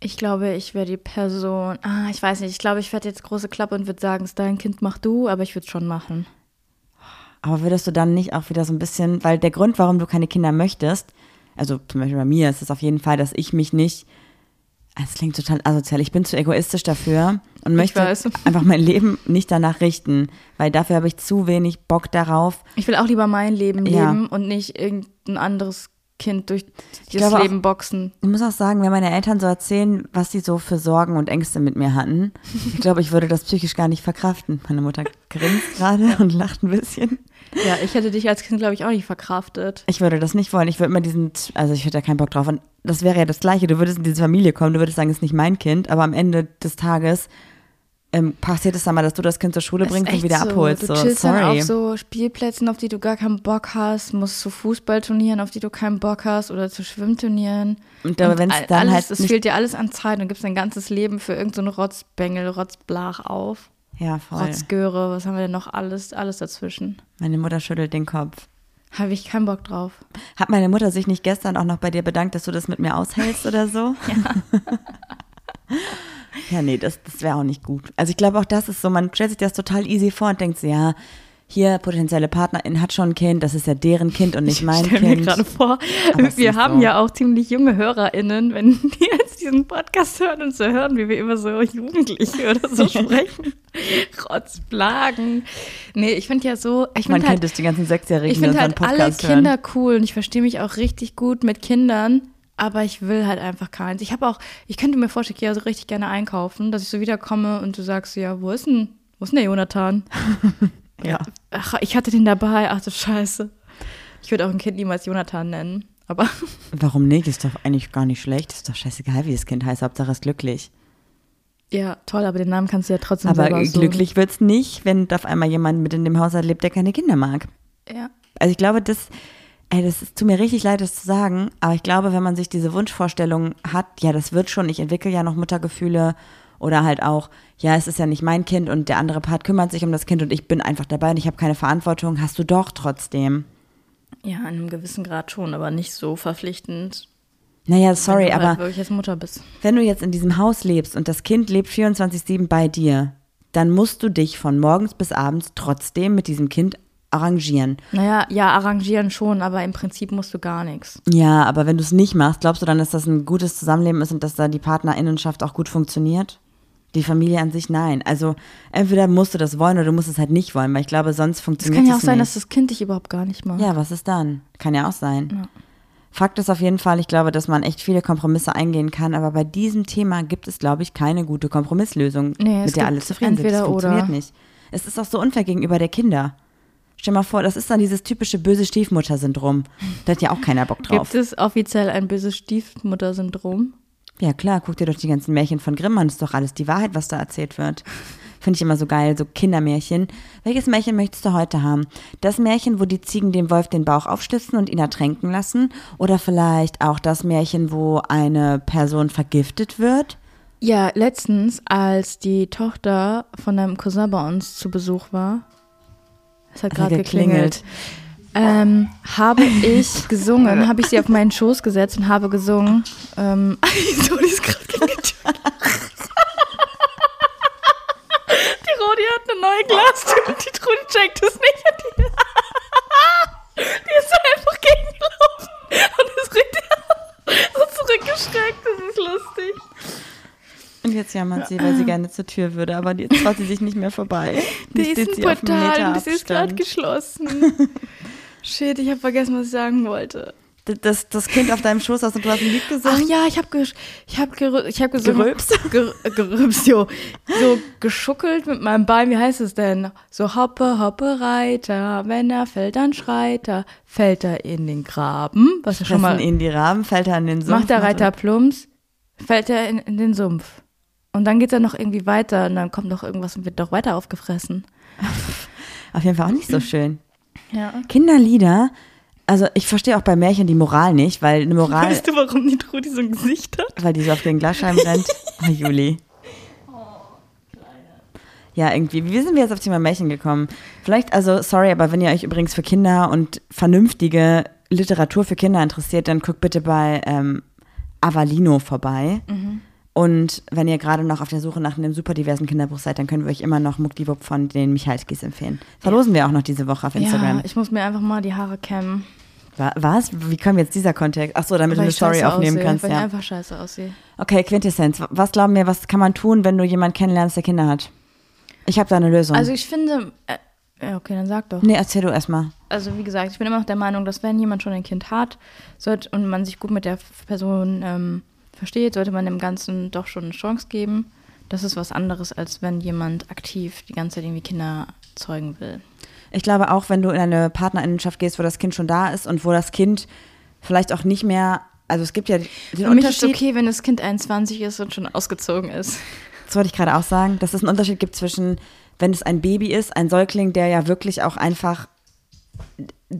Ich glaube, ich wäre die Person. Ah, ich weiß nicht. Ich glaube, ich werde jetzt große Klappe und würde sagen, ist dein Kind, mach du, aber ich würde es schon machen. Aber würdest du dann nicht auch wieder so ein bisschen, weil der Grund, warum du keine Kinder möchtest, also zum Beispiel bei mir ist es auf jeden Fall, dass ich mich nicht, es klingt total asozial, ich bin zu egoistisch dafür und möchte einfach mein Leben nicht danach richten, weil dafür habe ich zu wenig Bock darauf. Ich will auch lieber mein Leben Ja. leben und nicht irgendein anderes Kind durch das glaube auch- Leben boxen. Ich muss auch sagen, wenn meine Eltern so erzählen, was sie so für Sorgen und Ängste mit mir hatten, ich glaube, ich würde das psychisch gar nicht verkraften. Meine Mutter grinst gerade und lacht ein bisschen. Ja, ich hätte dich als Kind, glaube ich, auch nicht verkraftet. Ich würde das nicht wollen. Ich würde immer diesen, also ich hätte da keinen Bock drauf. Und das wäre ja das Gleiche. Du würdest in diese Familie kommen, du würdest sagen, es ist nicht mein Kind, aber am Ende des Tages ähm, passiert es dann mal, dass du das Kind zur Schule bringst und wieder so. abholst. Du So, chillst dann sorry. auf so Spielplätzen, auf die du gar keinen Bock hast, musst zu Fußballturnieren, auf die du keinen Bock hast oder zu Schwimmturnieren. Und aber wenn's all- dann alles, halt es fehlt dir alles an Zeit und gibst dein ganzes Leben für irgendeinen so Rotzbengel, Rotzblach auf. Ja, voll. Rotzgöre, was haben wir denn noch alles, alles dazwischen? Meine Mutter schüttelt den Kopf. Habe ich keinen Bock drauf. Hat meine Mutter sich nicht gestern auch noch bei dir bedankt, dass du das mit mir aushältst oder so? Ja. ja, nee, das, das wäre auch nicht gut. Also ich glaube auch das ist so, man stellt sich das total easy vor und denkt so, ja, hier potenzielle Partnerin hat schon ein Kind, das ist ja deren Kind und nicht mein Ich mir Kind. gerade vor, Aber wir ist haben so. ja auch ziemlich junge HörerInnen, wenn die jetzt diesen Podcast hören und so hören, wie wir immer so Jugendliche oder so sprechen. Rotzblagen. Nee, ich finde ja so, ich Man finde kennt halt, es, die ganzen Sechsjährigen, ich finde halt alle Kinder hören. cool und ich verstehe mich auch richtig gut mit Kindern, aber ich will halt einfach keins. Ich habe auch, ich könnte mir vorstellen, ich gehe ja so richtig gerne einkaufen, dass ich so wiederkomme und du sagst, ja, wo ist denn, wo ist denn der Jonathan? Ja. Ach, ich hatte den dabei, ach du Scheiße. Ich würde auch ein Kind niemals Jonathan nennen, aber Warum nicht? Ist doch eigentlich gar nicht schlecht. Ist doch scheißegal, wie das Kind heißt. Hauptsache es ist glücklich. ja, toll, aber den Namen kannst du ja trotzdem Aber selber aussuchen. glücklich wird's nicht, wenn auf einmal jemand mit in dem Haushalt lebt, der keine Kinder mag. Ja. Also ich glaube, das, ey, das ist, tut mir richtig leid, das zu sagen, aber ich glaube, wenn man sich diese Wunschvorstellung hat, ja, das wird schon, ich entwickle ja noch Muttergefühle oder halt auch, ja, es ist ja nicht mein Kind und der andere Part kümmert sich um das Kind und ich bin einfach dabei und ich habe keine Verantwortung, hast du doch trotzdem. Ja, in einem gewissen Grad schon, aber nicht so verpflichtend. Naja, sorry, wenn du aber halt wirklich als Mutter bist. wenn du jetzt in diesem Haus lebst und das Kind lebt 24-7 bei dir, dann musst du dich von morgens bis abends trotzdem mit diesem Kind arrangieren. Naja, ja, arrangieren schon, aber im Prinzip musst du gar nichts. Ja, aber wenn du es nicht machst, glaubst du dann, dass das ein gutes Zusammenleben ist und dass da die Partnerinnenschaft auch gut funktioniert? Die Familie an sich, nein. Also entweder musst du das wollen oder du musst es halt nicht wollen, weil ich glaube, sonst Es funktioniert kann ja auch es sein, nicht. dass das Kind dich überhaupt gar nicht mag. ja, was ist dann? Kann ja auch sein. Ja. Fakt ist auf jeden Fall, ich glaube, dass man echt viele Kompromisse eingehen kann, aber bei diesem Thema gibt es, glaube ich, keine gute Kompromisslösung, Nee, es mit der alle zufrieden sind. Das funktioniert oder. nicht. Es ist auch so unfair gegenüber der Kinder. Stell mal vor, das ist dann dieses typische böse Stiefmutter-Syndrom. Da hat ja auch keiner Bock drauf. Gibt es offiziell ein böses Stiefmutter-Syndrom? Ja, klar, guck dir doch die ganzen Märchen von Grimm an. Ist doch alles die Wahrheit, was da erzählt wird. Finde ich immer so geil, so Kindermärchen. Welches Märchen möchtest du heute haben? Das Märchen, wo die Ziegen dem Wolf den Bauch aufschlitzen und ihn ertränken lassen? Oder vielleicht auch das Märchen, wo eine Person vergiftet wird? Ja, letztens, als die Tochter von deinem Cousin bei uns zu Besuch war, es hat gerade geklingelt, ähm, habe ich gesungen, habe ich sie auf meinen Schoß gesetzt und habe gesungen. Ähm, so, die ist gerade gegen Die Rodi hat eine neue Glastür und die Trudi checkt es nicht. Die, die ist einfach gegengelaufen und ist richtig so zurückgeschreckt. Das ist lustig. Und jetzt jammert sie, weil sie gerne zur Tür würde, aber jetzt traut sie sich nicht mehr vorbei. Die ist ein Portal und das ist gerade geschlossen. Shit, ich habe vergessen, was ich sagen wollte. Das, das Kind auf deinem Schoß aus und du hast ein Lied Ach gesungen. ja, ich habe ich hab ich hab gesungen. Gerülpst? Ger gerülpst, jo. So geschuckelt mit meinem Bein. Wie heißt es denn? So hoppe, hoppe, Reiter. Wenn er fällt, dann schreit er. Fällt er in den Graben. Was ja schon mal. ihn die Raben, fällt er an den Sumpf. Macht der Reiter plumps, fällt er in, in den Sumpf. Und dann geht er noch irgendwie weiter und dann kommt noch irgendwas und wird doch weiter aufgefressen. Auf jeden Fall auch nicht so schön. Ja. Kinderlieder, also ich verstehe auch bei Märchen die Moral nicht, weil eine Moral, Weißt du, warum die Trudi so ein Gesicht hat? weil die so auf den Glasscheiben rennt. Oh, Juli. Ja, irgendwie. Wie sind wir jetzt auf das Thema Märchen gekommen? Vielleicht, also, sorry, aber wenn ihr euch übrigens für Kinder und vernünftige Literatur für Kinder interessiert, dann guckt bitte bei ähm, Avalino vorbei. Und wenn ihr gerade noch auf der Suche nach einem super diversen Kinderbuch seid, dann können wir euch immer noch Muckdiwupp von den Michalskis empfehlen. Verlosen wir auch noch diese Woche auf Instagram. Ja, ich muss mir einfach mal die Haare kämmen. Wa- Was? Wie kam jetzt dieser Kontext? Ach so, damit du weil eine ich Story aufnehmen aussehe, kannst, Weil ich ja. einfach scheiße aussehe. Okay, Quintessenz. Was glauben wir, was kann man tun, wenn du jemanden kennenlernst, der Kinder hat? Ich habe da eine Lösung. Also ich finde, äh, ja, okay, dann sag doch. nee, erzähl du erstmal. Also wie gesagt, ich bin immer noch der Meinung, dass wenn jemand schon ein Kind hat sollte, und man sich gut mit der Person ähm, versteht, sollte man dem Ganzen doch schon eine Chance geben. Das ist was anderes, als wenn jemand aktiv die ganze Zeit irgendwie Kinder zeugen will. Ich glaube auch, wenn du in eine Partnerinnenschaft gehst, wo das Kind schon da ist und wo das Kind vielleicht auch nicht mehr, also es gibt ja den Für mich ist Unterschied, okay, wenn das Kind 21 ist und schon ausgezogen ist. das wollte ich gerade auch sagen, dass es einen Unterschied gibt zwischen, wenn es ein Baby ist, ein Säugling, der ja wirklich auch einfach,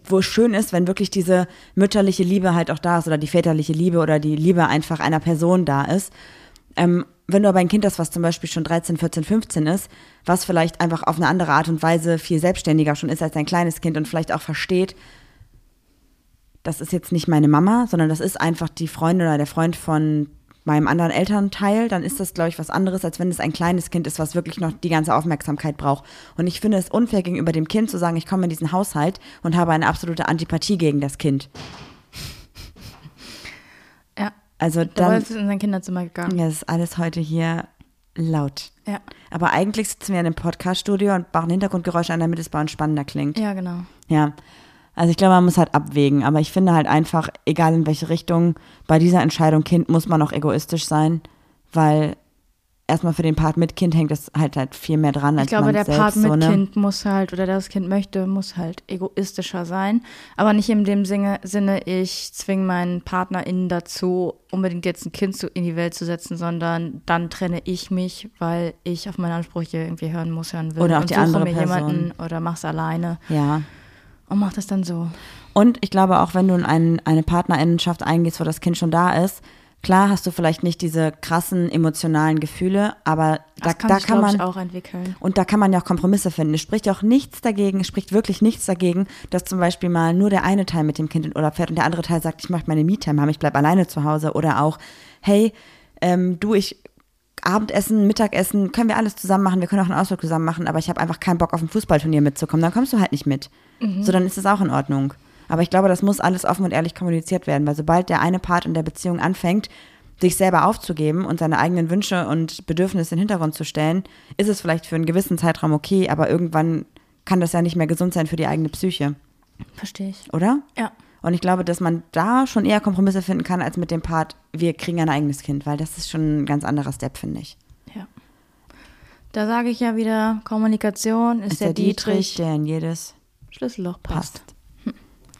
wo es schön ist, wenn wirklich diese mütterliche Liebe halt auch da ist oder die väterliche Liebe oder die Liebe einfach einer Person da ist. Ähm, wenn du aber ein Kind hast, was zum Beispiel schon 13, 14, 15 ist, was vielleicht einfach auf eine andere Art und Weise viel selbstständiger schon ist als ein kleines Kind und vielleicht auch versteht, das ist jetzt nicht meine Mama, sondern das ist einfach die Freundin oder der Freund von meinem anderen Elternteil, dann ist das, glaube ich, was anderes, als wenn es ein kleines Kind ist, was wirklich noch die ganze Aufmerksamkeit braucht. Und ich finde es unfair gegenüber dem Kind zu sagen, ich komme in diesen Haushalt und habe eine absolute Antipathie gegen das Kind. Ja. Also dann, Wolf ist in sein Kinderzimmer gegangen. ja, das ist alles heute hier laut. Ja. Aber eigentlich sitzen wir in einem Podcast-Studio und machen Hintergrundgeräusche an, damit es bei uns spannender klingt. Ja, genau. Ja. Also ich glaube, man muss halt abwägen. Aber ich finde halt einfach, egal in welche Richtung, bei dieser Entscheidung Kind muss man auch egoistisch sein, weil erstmal für den Part mit Kind hängt es halt halt viel mehr dran als Ich glaube, der selbst. Part mit so, ne? Kind muss halt, oder der das Kind möchte, muss halt egoistischer sein. Aber nicht in dem Sinne, ich zwinge meinen PartnerInnen dazu, unbedingt jetzt ein Kind in die Welt zu setzen, sondern dann trenne ich mich, weil ich auf meine Ansprüche irgendwie hören muss, hören will. Oder auch und die andere mir Person. jemanden oder mach's alleine Ja. Und mach das dann so. Und ich glaube auch, wenn du in ein, eine Partnerinnenschaft eingehst, wo das Kind schon da ist, klar hast du vielleicht nicht diese krassen emotionalen Gefühle, aber da, Das kann da sich, kann man ich, auch entwickeln. Und da kann man ja auch Kompromisse finden. Es spricht ja auch nichts dagegen, es spricht wirklich nichts dagegen, dass zum Beispiel mal nur der eine Teil mit dem Kind in Urlaub fährt und der andere Teil sagt, ich möchte meine Me-Time haben, ich bleib alleine zu Hause. Oder auch, hey, ähm, du, ich Abendessen, Mittagessen, können wir alles zusammen machen, wir können auch einen Ausflug zusammen machen, aber ich habe einfach keinen Bock auf ein Fußballturnier mitzukommen, dann kommst du halt nicht mit. So, dann ist es auch in Ordnung. Aber ich glaube, das muss alles offen und ehrlich kommuniziert werden, weil sobald der eine Part in der Beziehung anfängt, sich selber aufzugeben und seine eigenen Wünsche und Bedürfnisse in den Hintergrund zu stellen, ist es vielleicht für einen gewissen Zeitraum okay, aber irgendwann kann das ja nicht mehr gesund sein für die eigene Psyche, Verstehe ich. oder? Ja. Und ich glaube, dass man da schon eher Kompromisse finden kann, als mit dem Part, wir kriegen ein eigenes Kind, weil das ist schon ein ganz anderer Step, finde ich. Ja. Da sage ich ja wieder, Kommunikation ist, Ist der, der Dietrich, Dietrich. der in jedes. Schlüsselloch passt. Passt.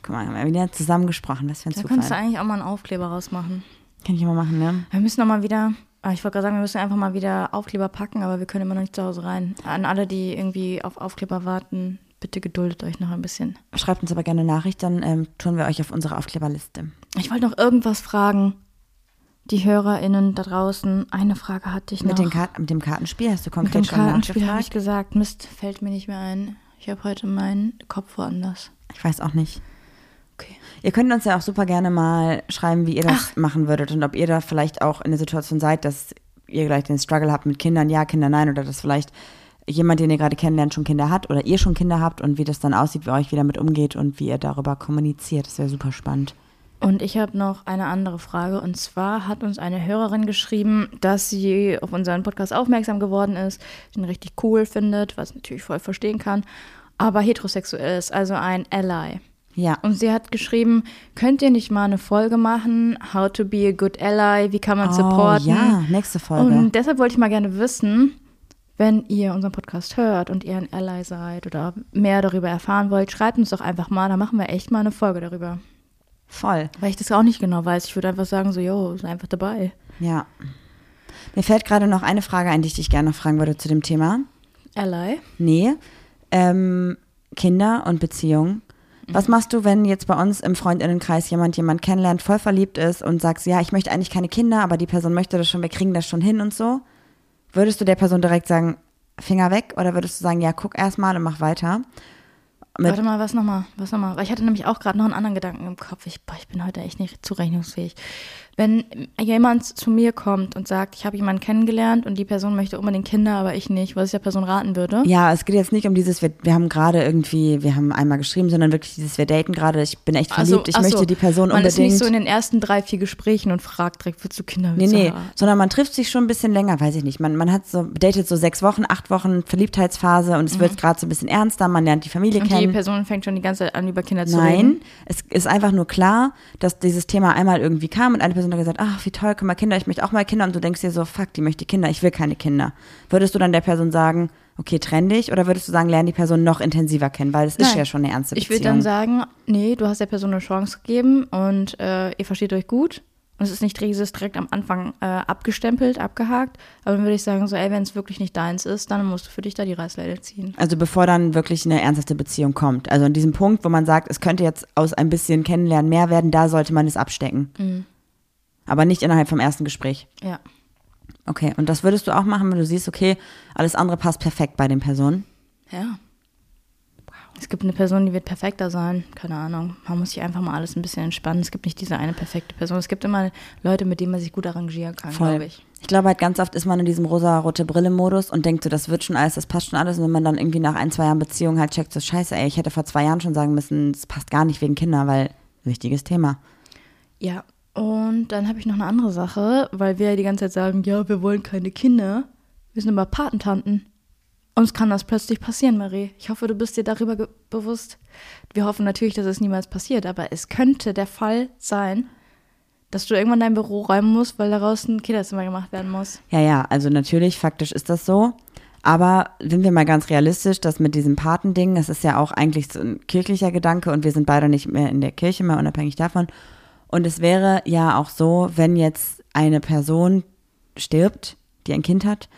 Guck mal, haben wir wieder zusammengesprochen. Was für ein Da könntest du Zufall. eigentlich auch mal einen Aufkleber rausmachen. Kann ich immer machen, ne? Wir müssen noch mal wieder, ah, ich wollte gerade sagen, wir müssen einfach mal wieder Aufkleber packen, aber wir können immer noch nicht zu Hause rein. An alle, die irgendwie auf Aufkleber warten, bitte geduldet euch noch ein bisschen. Schreibt uns aber gerne eine Nachricht, dann ähm, tun wir euch auf unsere Aufkleberliste. Ich wollte noch irgendwas fragen. Die HörerInnen da draußen, eine Frage hatte ich noch. Mit, den mit dem Kartenspiel hast du Mit konkret dem schon Kartenspiel habe ich gesagt, Mist, fällt mir nicht mehr ein. Ich habe heute meinen Kopf woanders. Ich weiß auch nicht. Okay. Ihr könnt uns ja auch super gerne mal schreiben, wie ihr das machen würdet und ob ihr da vielleicht auch in der Situation seid, dass ihr gleich den Struggle habt mit Kindern, ja, Kinder, nein, oder dass vielleicht jemand, den ihr gerade kennenlernt, schon Kinder hat oder ihr schon Kinder habt und wie das dann aussieht, wie ihr euch wieder mit umgeht und wie ihr darüber kommuniziert. Das wäre super spannend. Und ich habe noch eine andere Frage. Und zwar hat uns eine Hörerin geschrieben, dass sie auf unseren Podcast aufmerksam geworden ist, ihn richtig cool findet, was ich natürlich voll verstehen kann, aber heterosexuell ist, also ein Ally. Ja, Und sie hat geschrieben, könnt ihr nicht mal eine Folge machen, How to be a good ally, wie kann man oh, supporten? ja, nächste Folge. Und deshalb wollte ich mal gerne wissen, wenn ihr unseren Podcast hört und ihr ein Ally seid oder mehr darüber erfahren wollt, schreibt uns doch einfach mal, dann machen wir echt mal eine Folge darüber. Voll, Weil ich das auch nicht genau weiß. Ich würde einfach sagen, so, yo, sei einfach dabei. ja. Mir fällt gerade noch eine Frage ein, die ich dich gerne noch fragen würde zu dem Thema. Ally. Nee, ähm, Kinder und Beziehungen. Was machst du, wenn jetzt bei uns im Freundinnenkreis jemand jemand kennenlernt, voll verliebt ist und sagst, ja, ich möchte eigentlich keine Kinder, aber die Person möchte das schon, wir kriegen das schon hin und so? Würdest du der Person direkt sagen, Finger weg oder würdest du sagen, ja, guck erst mal und mach weiter? Mit, Warte mal, was nochmal? Was nochmal? Ich hatte nämlich auch gerade noch einen anderen Gedanken im Kopf. Ich, boah, ich bin heute echt nicht zurechnungsfähig. Wenn jemand zu mir kommt und sagt, ich habe jemanden kennengelernt und die Person möchte unbedingt Kinder, aber ich nicht, was ich der Person raten würde. ja, es geht jetzt nicht um dieses, wir, wir haben gerade irgendwie, wir haben einmal geschrieben, sondern wirklich dieses, wir daten gerade, ich bin echt Ach so, verliebt, ich ach so. möchte die Person Man ist unbedingt. nicht so in den ersten drei, vier Gesprächen und fragt direkt, willst du Kinder? Nee, Willst du nee, heiraten? sondern man trifft sich schon ein bisschen länger, weiß ich nicht. Man, man hat so, datet so sechs Wochen, acht Wochen Verliebtheitsphase und es wird gerade so ein bisschen ernster, man lernt die Familie Mhm. Und die kennen. Person fängt schon die ganze Zeit an, über Kinder zu reden. Nein, es ist einfach nur klar, dass dieses Thema einmal irgendwie kam und eine Person hat gesagt, ach, wie toll, guck mal Kinder, ich möchte auch mal Kinder und du denkst dir so, fuck, die möchte Kinder, ich will keine Kinder. Würdest du dann der Person sagen, okay, trenn dich oder würdest du sagen, lern die Person noch intensiver kennen, weil es ist Nein. ja schon eine ernste Ich Beziehung. würde dann sagen, nee, du hast der Person eine Chance gegeben und äh, ihr versteht euch gut. Und es ist nicht dieses direkt am Anfang äh, abgestempelt, abgehakt. Aber dann würde ich sagen, so, ey, wenn es wirklich nicht deins ist, dann musst du für dich da die Reißleine ziehen. Also bevor dann wirklich eine ernsthafte Beziehung kommt. Also an diesem Punkt, wo man sagt, es könnte jetzt aus ein bisschen Kennenlernen mehr werden, da sollte man es abstecken. Mhm. Aber nicht innerhalb vom ersten Gespräch. Ja. Okay, und das würdest du auch machen, wenn du siehst, okay, alles andere passt perfekt bei den Personen. Ja. Es gibt eine Person, die wird perfekter sein. Keine Ahnung. Man muss sich einfach mal alles ein bisschen entspannen. Es gibt nicht diese eine perfekte Person. Es gibt immer Leute, mit denen man sich gut arrangieren kann, glaube ich. Ich glaube halt ganz oft ist man in diesem rosa-rote Brille-Modus und denkt so, das wird schon alles, das passt schon alles. Und wenn man dann irgendwie nach ein, zwei Jahren Beziehung halt checkt, so scheiße, ey, ich hätte vor zwei Jahren schon sagen müssen, es passt gar nicht wegen Kinder, weil wichtiges Thema. Ja, und dann habe ich noch eine andere Sache, weil wir ja die ganze Zeit sagen, ja, wir wollen keine Kinder. Wir sind aber Patentanten. Uns kann das plötzlich passieren, Marie. Ich hoffe, du bist dir darüber bewusst. Wir hoffen natürlich, dass es niemals passiert, aber es könnte der Fall sein, dass du irgendwann dein Büro räumen musst, weil daraus ein Kinderzimmer gemacht werden muss. Ja, ja, also natürlich, faktisch ist das so. Aber sind wir mal ganz realistisch, dass mit diesem Patending, das ist ja auch eigentlich so ein kirchlicher Gedanke und wir sind beide nicht mehr in der Kirche, mal unabhängig davon. Und es wäre ja auch so, wenn jetzt eine Person stirbt, die ein Kind hat,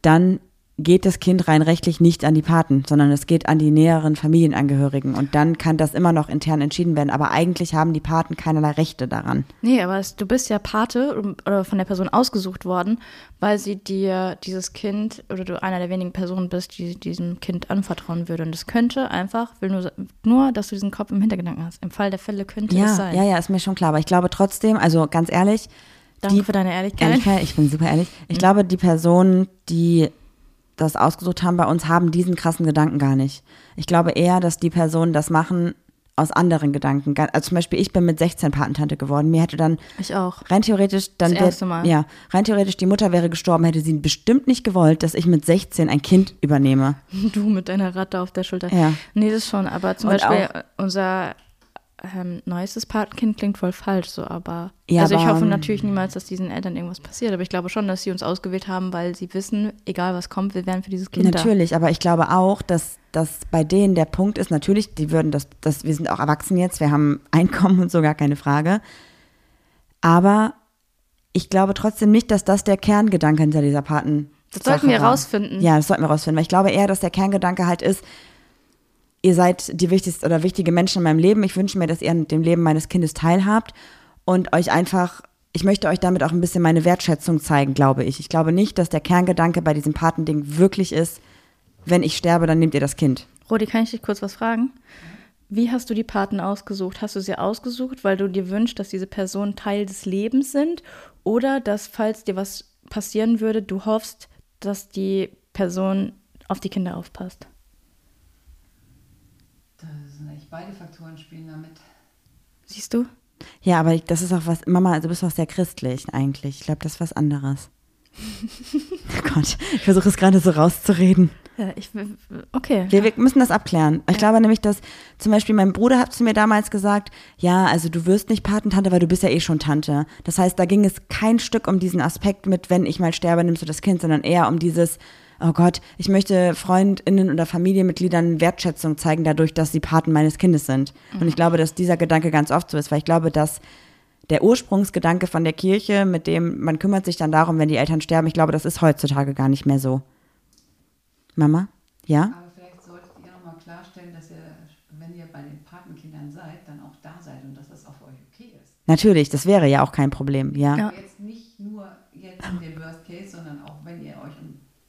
dann geht das Kind rein rechtlich nicht an die Paten, sondern es geht an die näheren Familienangehörigen. Und dann kann das immer noch intern entschieden werden. Aber eigentlich haben die Paten keinerlei Rechte daran. Nee, aber es, du bist ja Pate oder von der Person ausgesucht worden, weil sie dir dieses Kind oder du einer der wenigen Personen bist, die diesem Kind anvertrauen würde. Und es könnte einfach, will nur, nur, dass du diesen Kopf im Hintergedanken hast. Im Fall der Fälle könnte es Ja, sein. ja, ja, ist mir schon klar. Aber ich glaube trotzdem, also ganz ehrlich, Danke die- für deine Ehrlichkeit. Ehrlichkeit, ich bin super ehrlich. Ich glaube, die Personen, die das ausgesucht haben bei uns, haben diesen krassen Gedanken gar nicht. Ich glaube eher, dass die Personen das machen aus anderen Gedanken. Also zum Beispiel, ich bin mit 16 Patentante geworden. Mir hätte dann Ich auch. rein theoretisch dann Das erste Mal. ja rein theoretisch die Mutter wäre gestorben, hätte sie bestimmt nicht gewollt, dass ich mit 16 ein Kind übernehme. Du mit deiner Ratte auf der Schulter. Ja. Nee, das schon. Aber zum Und Beispiel unser ähm, neuestes Patenkind klingt voll falsch, so, aber. Ja, also ich aber, hoffe ähm, natürlich niemals, dass diesen Eltern irgendwas passiert, aber ich glaube schon, dass sie uns ausgewählt haben, weil sie wissen, egal was kommt, wir werden für dieses Kind Natürlich, aber ich glaube auch, dass, dass bei denen der Punkt ist, natürlich, die würden das, das, wir sind auch erwachsen jetzt, wir haben Einkommen und so, gar keine Frage. Aber ich glaube trotzdem nicht, dass das der Kerngedanke hinter dieser Paten. Das sollten wir war. rausfinden. Ja, das sollten wir rausfinden, weil ich glaube eher, dass der Kerngedanke halt ist, ihr seid die wichtigsten oder wichtige Menschen in meinem Leben. Ich wünsche mir, dass ihr an dem Leben meines Kindes teilhabt und euch einfach, ich möchte euch damit auch ein bisschen meine Wertschätzung zeigen, glaube ich. Ich glaube nicht, dass der Kerngedanke bei diesem Patending wirklich ist, wenn ich sterbe, dann nehmt ihr das Kind. Rodi, kann ich dich kurz was fragen? Wie hast du die Paten ausgesucht? Hast du sie ausgesucht, weil du dir wünschst, dass diese Personen Teil des Lebens sind? Oder dass, falls dir was passieren würde, du hoffst, dass die Person auf die Kinder aufpasst? Das sind eigentlich beide Faktoren spielen damit. Siehst du? Ja, aber ich- das ist auch was, Mama, du bist auch sehr christlich eigentlich. Ich glaube, das ist was anderes. oh Gott, ich versuche es gerade so rauszureden. Ja, ich, okay. Wir, wir müssen das abklären. Ich glaube nämlich, dass zum Beispiel mein Bruder hat zu mir damals gesagt, ja, also du wirst nicht Patentante, weil du bist ja eh schon Tante. Das heißt, da ging es kein Stück um diesen Aspekt mit, wenn ich mal sterbe, nimmst du das Kind, sondern eher um dieses, oh Gott, ich möchte FreundInnen oder Familienmitgliedern Wertschätzung zeigen dadurch, dass sie Paten meines Kindes sind. Und ich glaube, dass dieser Gedanke ganz oft so ist, weil ich glaube, dass der Ursprungsgedanke von der Kirche, mit dem man kümmert sich dann darum, wenn die Eltern sterben, ich glaube, das ist heutzutage gar nicht mehr so. Mama? Ja? Aber vielleicht solltet ihr nochmal klarstellen, dass ihr, wenn ihr bei den Patenkindern seid, dann auch da seid und dass das auch für euch okay ist. Natürlich, das wäre ja auch kein Problem, ja. Ja. Jetzt nicht nur jetzt in dem Worst Case, sondern auch wenn ihr euch,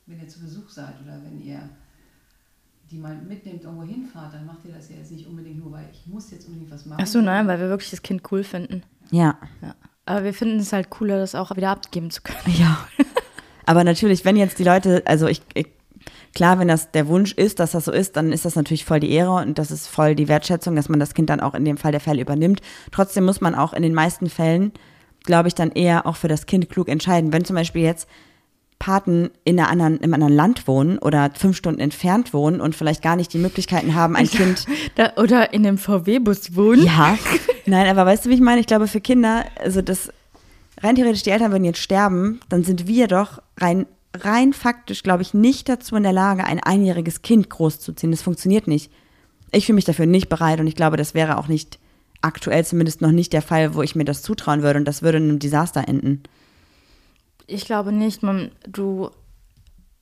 wenn ihr zu Besuch seid oder wenn ihr die mal mitnehmt, irgendwo hinfahrt, dann macht ihr das ja jetzt nicht unbedingt nur, weil ich muss jetzt unbedingt was machen. Ach so, nein, weil wir wirklich das Kind cool finden. Ja. Ja. Aber wir finden es halt cooler, das auch wieder abgeben zu können. Ja. Aber natürlich, wenn jetzt die Leute, also ich, ich klar, wenn das der Wunsch ist, dass das so ist, dann ist das natürlich voll die Ehre und das ist voll die Wertschätzung, dass man das Kind dann auch in dem Fall der Fälle übernimmt. Trotzdem muss man auch in den meisten Fällen, glaube ich, dann eher auch für das Kind klug entscheiden. Wenn zum Beispiel jetzt Paten in einer anderen, im anderen Land wohnen oder fünf Stunden entfernt wohnen und vielleicht gar nicht die Möglichkeiten haben, ein Kind Da, oder in einem VW-Bus wohnen. Ja, nein, aber weißt du, wie ich meine? Ich glaube, für Kinder, also das rein theoretisch, die Eltern würden jetzt sterben, dann sind wir doch rein, rein faktisch, glaube ich, nicht dazu in der Lage, ein einjähriges Kind großzuziehen. Das funktioniert nicht. Ich fühle mich dafür nicht bereit und ich glaube, das wäre auch nicht aktuell zumindest noch nicht der Fall, wo ich mir das zutrauen würde und das würde in einem Desaster enden. Ich glaube nicht, man, du.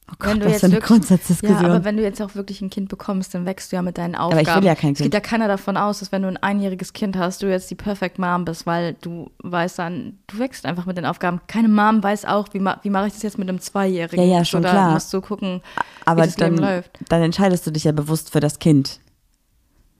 Oh wenn Gott, du was jetzt für eine Grundsatzdiskussion. Ja, aber wenn du jetzt auch wirklich ein Kind bekommst, dann wächst du ja mit deinen Aufgaben. ich will ja kein Es geht Kind. ja keiner davon aus, dass wenn du ein einjähriges Kind hast, du jetzt die Perfect Mom bist, weil du weißt dann, du wächst einfach mit den Aufgaben. Keine Mom weiß auch, wie, ma wie mache ich das jetzt mit einem Zweijährigen. Ja, ja, schon Oder klar. musst du gucken, aber wie das dann, Leben läuft. dann entscheidest du dich ja bewusst für das Kind.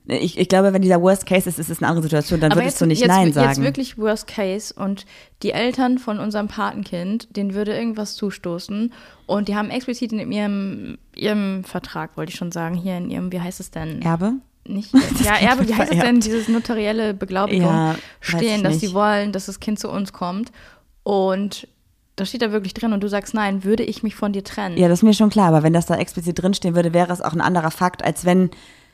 Ich, ich glaube, wenn dieser Worst Case ist, ist es eine andere Situation, dann Aber würdest jetzt, du nicht jetzt, Nein jetzt sagen. wirklich Worst Case und die Eltern von unserem Patenkind, denen würde irgendwas zustoßen und die haben explizit in ihrem, ihrem Vertrag, wollte ich schon sagen, hier in ihrem, wie heißt es denn? Erbe? Nicht, ja, Erbe, wie heißt es denn, dieses notarielle Beglaubigung Ja, stehen, dass sie wollen, dass das Kind zu uns kommt und da steht da wirklich drin und du sagst, nein, würde ich mich von dir trennen. Ja, das ist mir schon klar, aber wenn das da explizit drinstehen würde, wäre es auch ein anderer Fakt, als wenn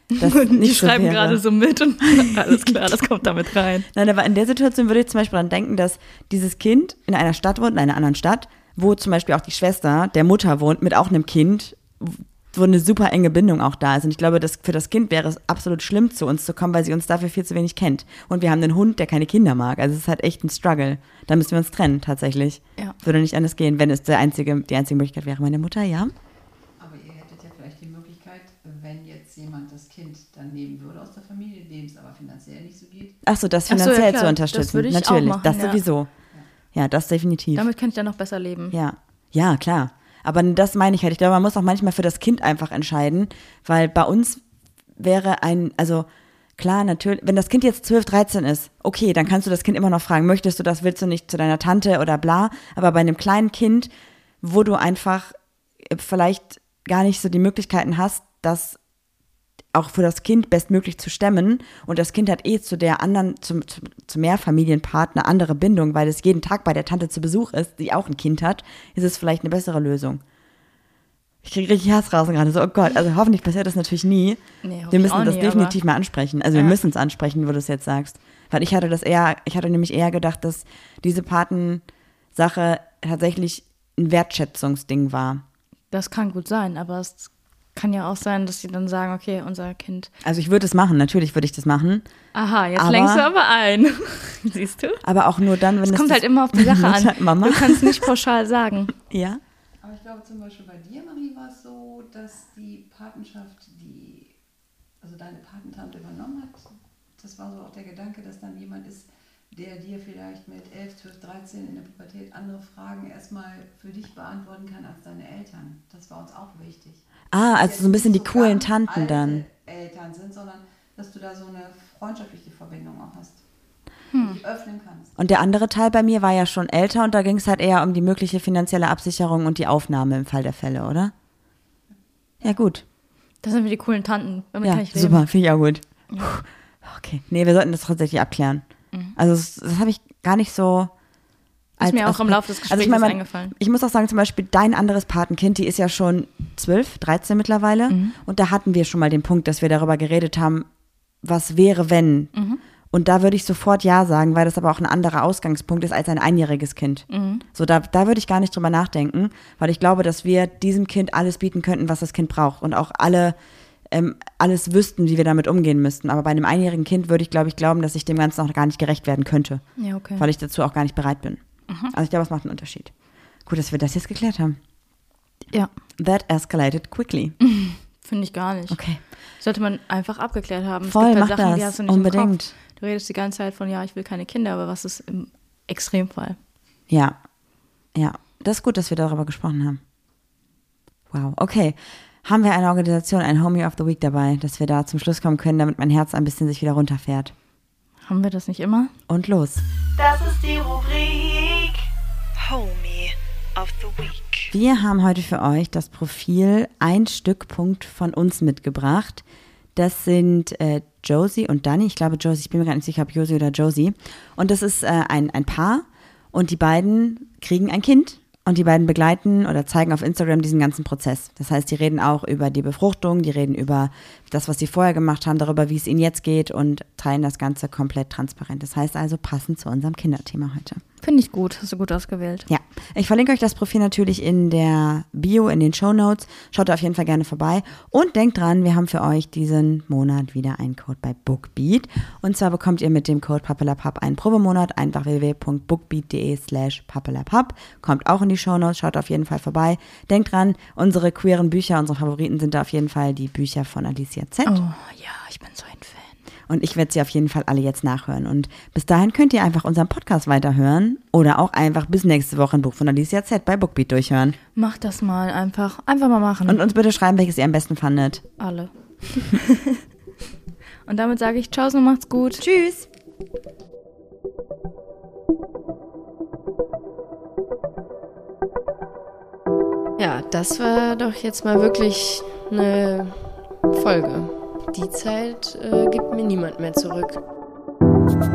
das die so schreiben gerade so mit und alles klar, das kommt damit rein. Nein, aber in der Situation würde ich zum Beispiel dann denken, dass dieses Kind in einer Stadt wohnt, in einer anderen Stadt, wo zum Beispiel auch die Schwester der Mutter wohnt, mit auch einem Kind, wo eine super enge Bindung auch da ist. Und ich glaube, dass für das Kind wäre es absolut schlimm, zu uns zu kommen, weil sie uns dafür viel zu wenig kennt. Und wir haben einen Hund, der keine Kinder mag. Also es ist halt echt ein Struggle. Da müssen wir uns trennen, tatsächlich. Ja. Würde nicht anders gehen, wenn es der einzige, die einzige Möglichkeit wäre. Meine Mutter, ja. Aber ihr hättet ja vielleicht die Möglichkeit, wenn jetzt jemand das Kind dann nehmen würde aus der Familie, dem es aber finanziell nicht so geht, Ach so, das Ach so, ja, finanziell klar. zu Das unterstützen. würde ich auch Natürlich, machen, das ja. sowieso. Ja, das definitiv. Damit kann ich dann noch besser leben. Ja, ja, klar. Aber das meine ich halt. Ich glaube, man muss auch manchmal für das Kind einfach entscheiden, weil bei uns wäre ein, also klar, natürlich, wenn das Kind jetzt 12, 13 ist, okay, dann kannst du das Kind immer noch fragen, möchtest du das, willst du nicht zu deiner Tante oder bla. Aber bei einem kleinen Kind, wo du einfach äh, vielleicht gar nicht so die Möglichkeiten hast, das auch für das Kind bestmöglich zu stemmen und das Kind hat eh zu der anderen, zum, zu, zu Mehrfamilienpartner andere Bindung, weil es jeden Tag bei der Tante zu Besuch ist, die auch ein Kind hat, ist es vielleicht eine bessere Lösung. Ich kriege richtig Herz raus gerade. So, oh Gott, also hoffentlich passiert das natürlich nie. Nee, wir müssen das nie, definitiv mal ansprechen. Also wir Ja. müssen es ansprechen, wo du es jetzt sagst. Weil ich hatte das eher, ich hatte nämlich eher gedacht, dass diese Patensache tatsächlich ein Wertschätzungsding war. Das kann gut sein, aber es kann ja auch sein, dass sie dann sagen, okay, unser Kind. Also ich würde es machen, natürlich würde ich das machen. Aha, jetzt Aber- lenkst du aber ein. Siehst du? Aber auch nur dann, wenn Es es kommt das- halt immer auf die Sache an. Mama. Du kannst nicht pauschal sagen. Ja. Aber ich glaube zum Beispiel bei dir, Marie, war es so, dass die Patenschaft, die also deine Patentante übernommen hat, das war so auch der Gedanke, dass dann jemand ist, der dir vielleicht mit 11, 12, 13 in der Pubertät andere Fragen erstmal für dich beantworten kann als deine Eltern. Das war uns auch wichtig. Ah, also so ein bisschen die coolen Tanten dann. Eltern sind, sondern dass du da so eine freundschaftliche Verbindung auch hast. Hm. Öffnen kannst. Und der andere Teil bei mir war ja schon älter und da ging es halt eher um die mögliche finanzielle Absicherung und die Aufnahme im Fall der Fälle, oder? Ja, gut. Das sind wir die coolen Tanten. Damit Ja, kann ich leben. super, finde ich auch gut. Puh, Okay, nee, wir sollten das tatsächlich abklären. Also das, das habe ich gar nicht so. Als Mhm. mir auch im Laufe des also ich Gesprächs mein, eingefallen. Ich muss auch sagen, zum Beispiel dein anderes Patenkind, die ist ja schon 12, 13 mittlerweile. Mhm. Und da hatten wir schon mal den Punkt, dass wir darüber geredet haben, was wäre, wenn. Mhm. Und da würde ich sofort Ja sagen, weil das aber auch ein anderer Ausgangspunkt ist als ein einjähriges Kind. Mhm. So, da, da würde ich gar nicht drüber nachdenken, weil ich glaube, dass wir diesem Kind alles bieten könnten, was das Kind braucht und auch alle ähm, alles wüssten, wie wir damit umgehen müssten. Aber bei einem einjährigen Kind würde ich, glaube ich, glauben, dass ich dem Ganzen auch gar nicht gerecht werden könnte, Ja, okay. weil ich dazu auch gar nicht bereit bin. Also ich glaube, es macht einen Unterschied. Gut, dass wir das jetzt geklärt haben. Ja, That escalated quickly. finde ich gar nicht. Okay. Sollte man einfach abgeklärt haben. Es Voll, mach halt Sachen, die das. hast du nicht im Unbedingt. Du redest die ganze Zeit von, ja, ich will keine Kinder, aber was ist im Extremfall? Ja. Ja. Das ist gut, dass wir darüber gesprochen haben. Wow. Okay. Haben wir eine Organisation, ein Homie of the Week dabei, dass wir da zum Schluss kommen können, damit mein Herz ein bisschen sich wieder runterfährt. Haben wir das nicht immer? Und los. Das ist die Rubrik Homie of the Week. Wir haben heute für euch das Profil ein Stückpunkt von uns mitgebracht. Das sind äh, Josie und Dani. Ich glaube Josie, ich bin mir gar nicht sicher, ob Josie oder Josie. Und das ist äh, ein, ein Paar und die beiden kriegen ein Kind und die beiden begleiten oder zeigen auf Instagram diesen ganzen Prozess. Das heißt, die reden auch über die Befruchtung, die reden über das, was sie vorher gemacht haben, darüber, wie es ihnen jetzt geht und teilen das Ganze komplett transparent. Das heißt also passend zu unserem Kinderthema heute. Finde ich gut. Hast du gut ausgewählt. Ja, ich verlinke euch das Profil natürlich in der Bio, in den Show Notes. Schaut da auf jeden Fall gerne vorbei. Und denkt dran, wir haben für euch diesen Monat wieder einen Code bei Bookbeat. Und zwar bekommt ihr mit dem Code Pappelapapp einen Probemonat. Einfach www.bookbeat.de slash pappelapapp. Kommt auch in die Show Notes, schaut auf jeden Fall vorbei. Denkt dran, unsere queeren Bücher, unsere Favoriten sind da auf jeden Fall die Bücher von Alicia Z. Oh, ja, ich bin so ein. Und ich werde sie auf jeden Fall alle jetzt nachhören. Und bis dahin könnt ihr einfach unseren Podcast weiterhören oder auch einfach bis nächste Woche ein Buch von Alicia Z bei Bookbeat durchhören. Mach das mal einfach. Einfach mal machen. Und uns bitte schreiben, welches ihr am besten fandet. Alle. Und damit sage ich Ciao und macht's gut. Tschüss! Ja, das war doch jetzt mal wirklich eine Folge die Zeit äh, gibt mir niemand mehr zurück. Musik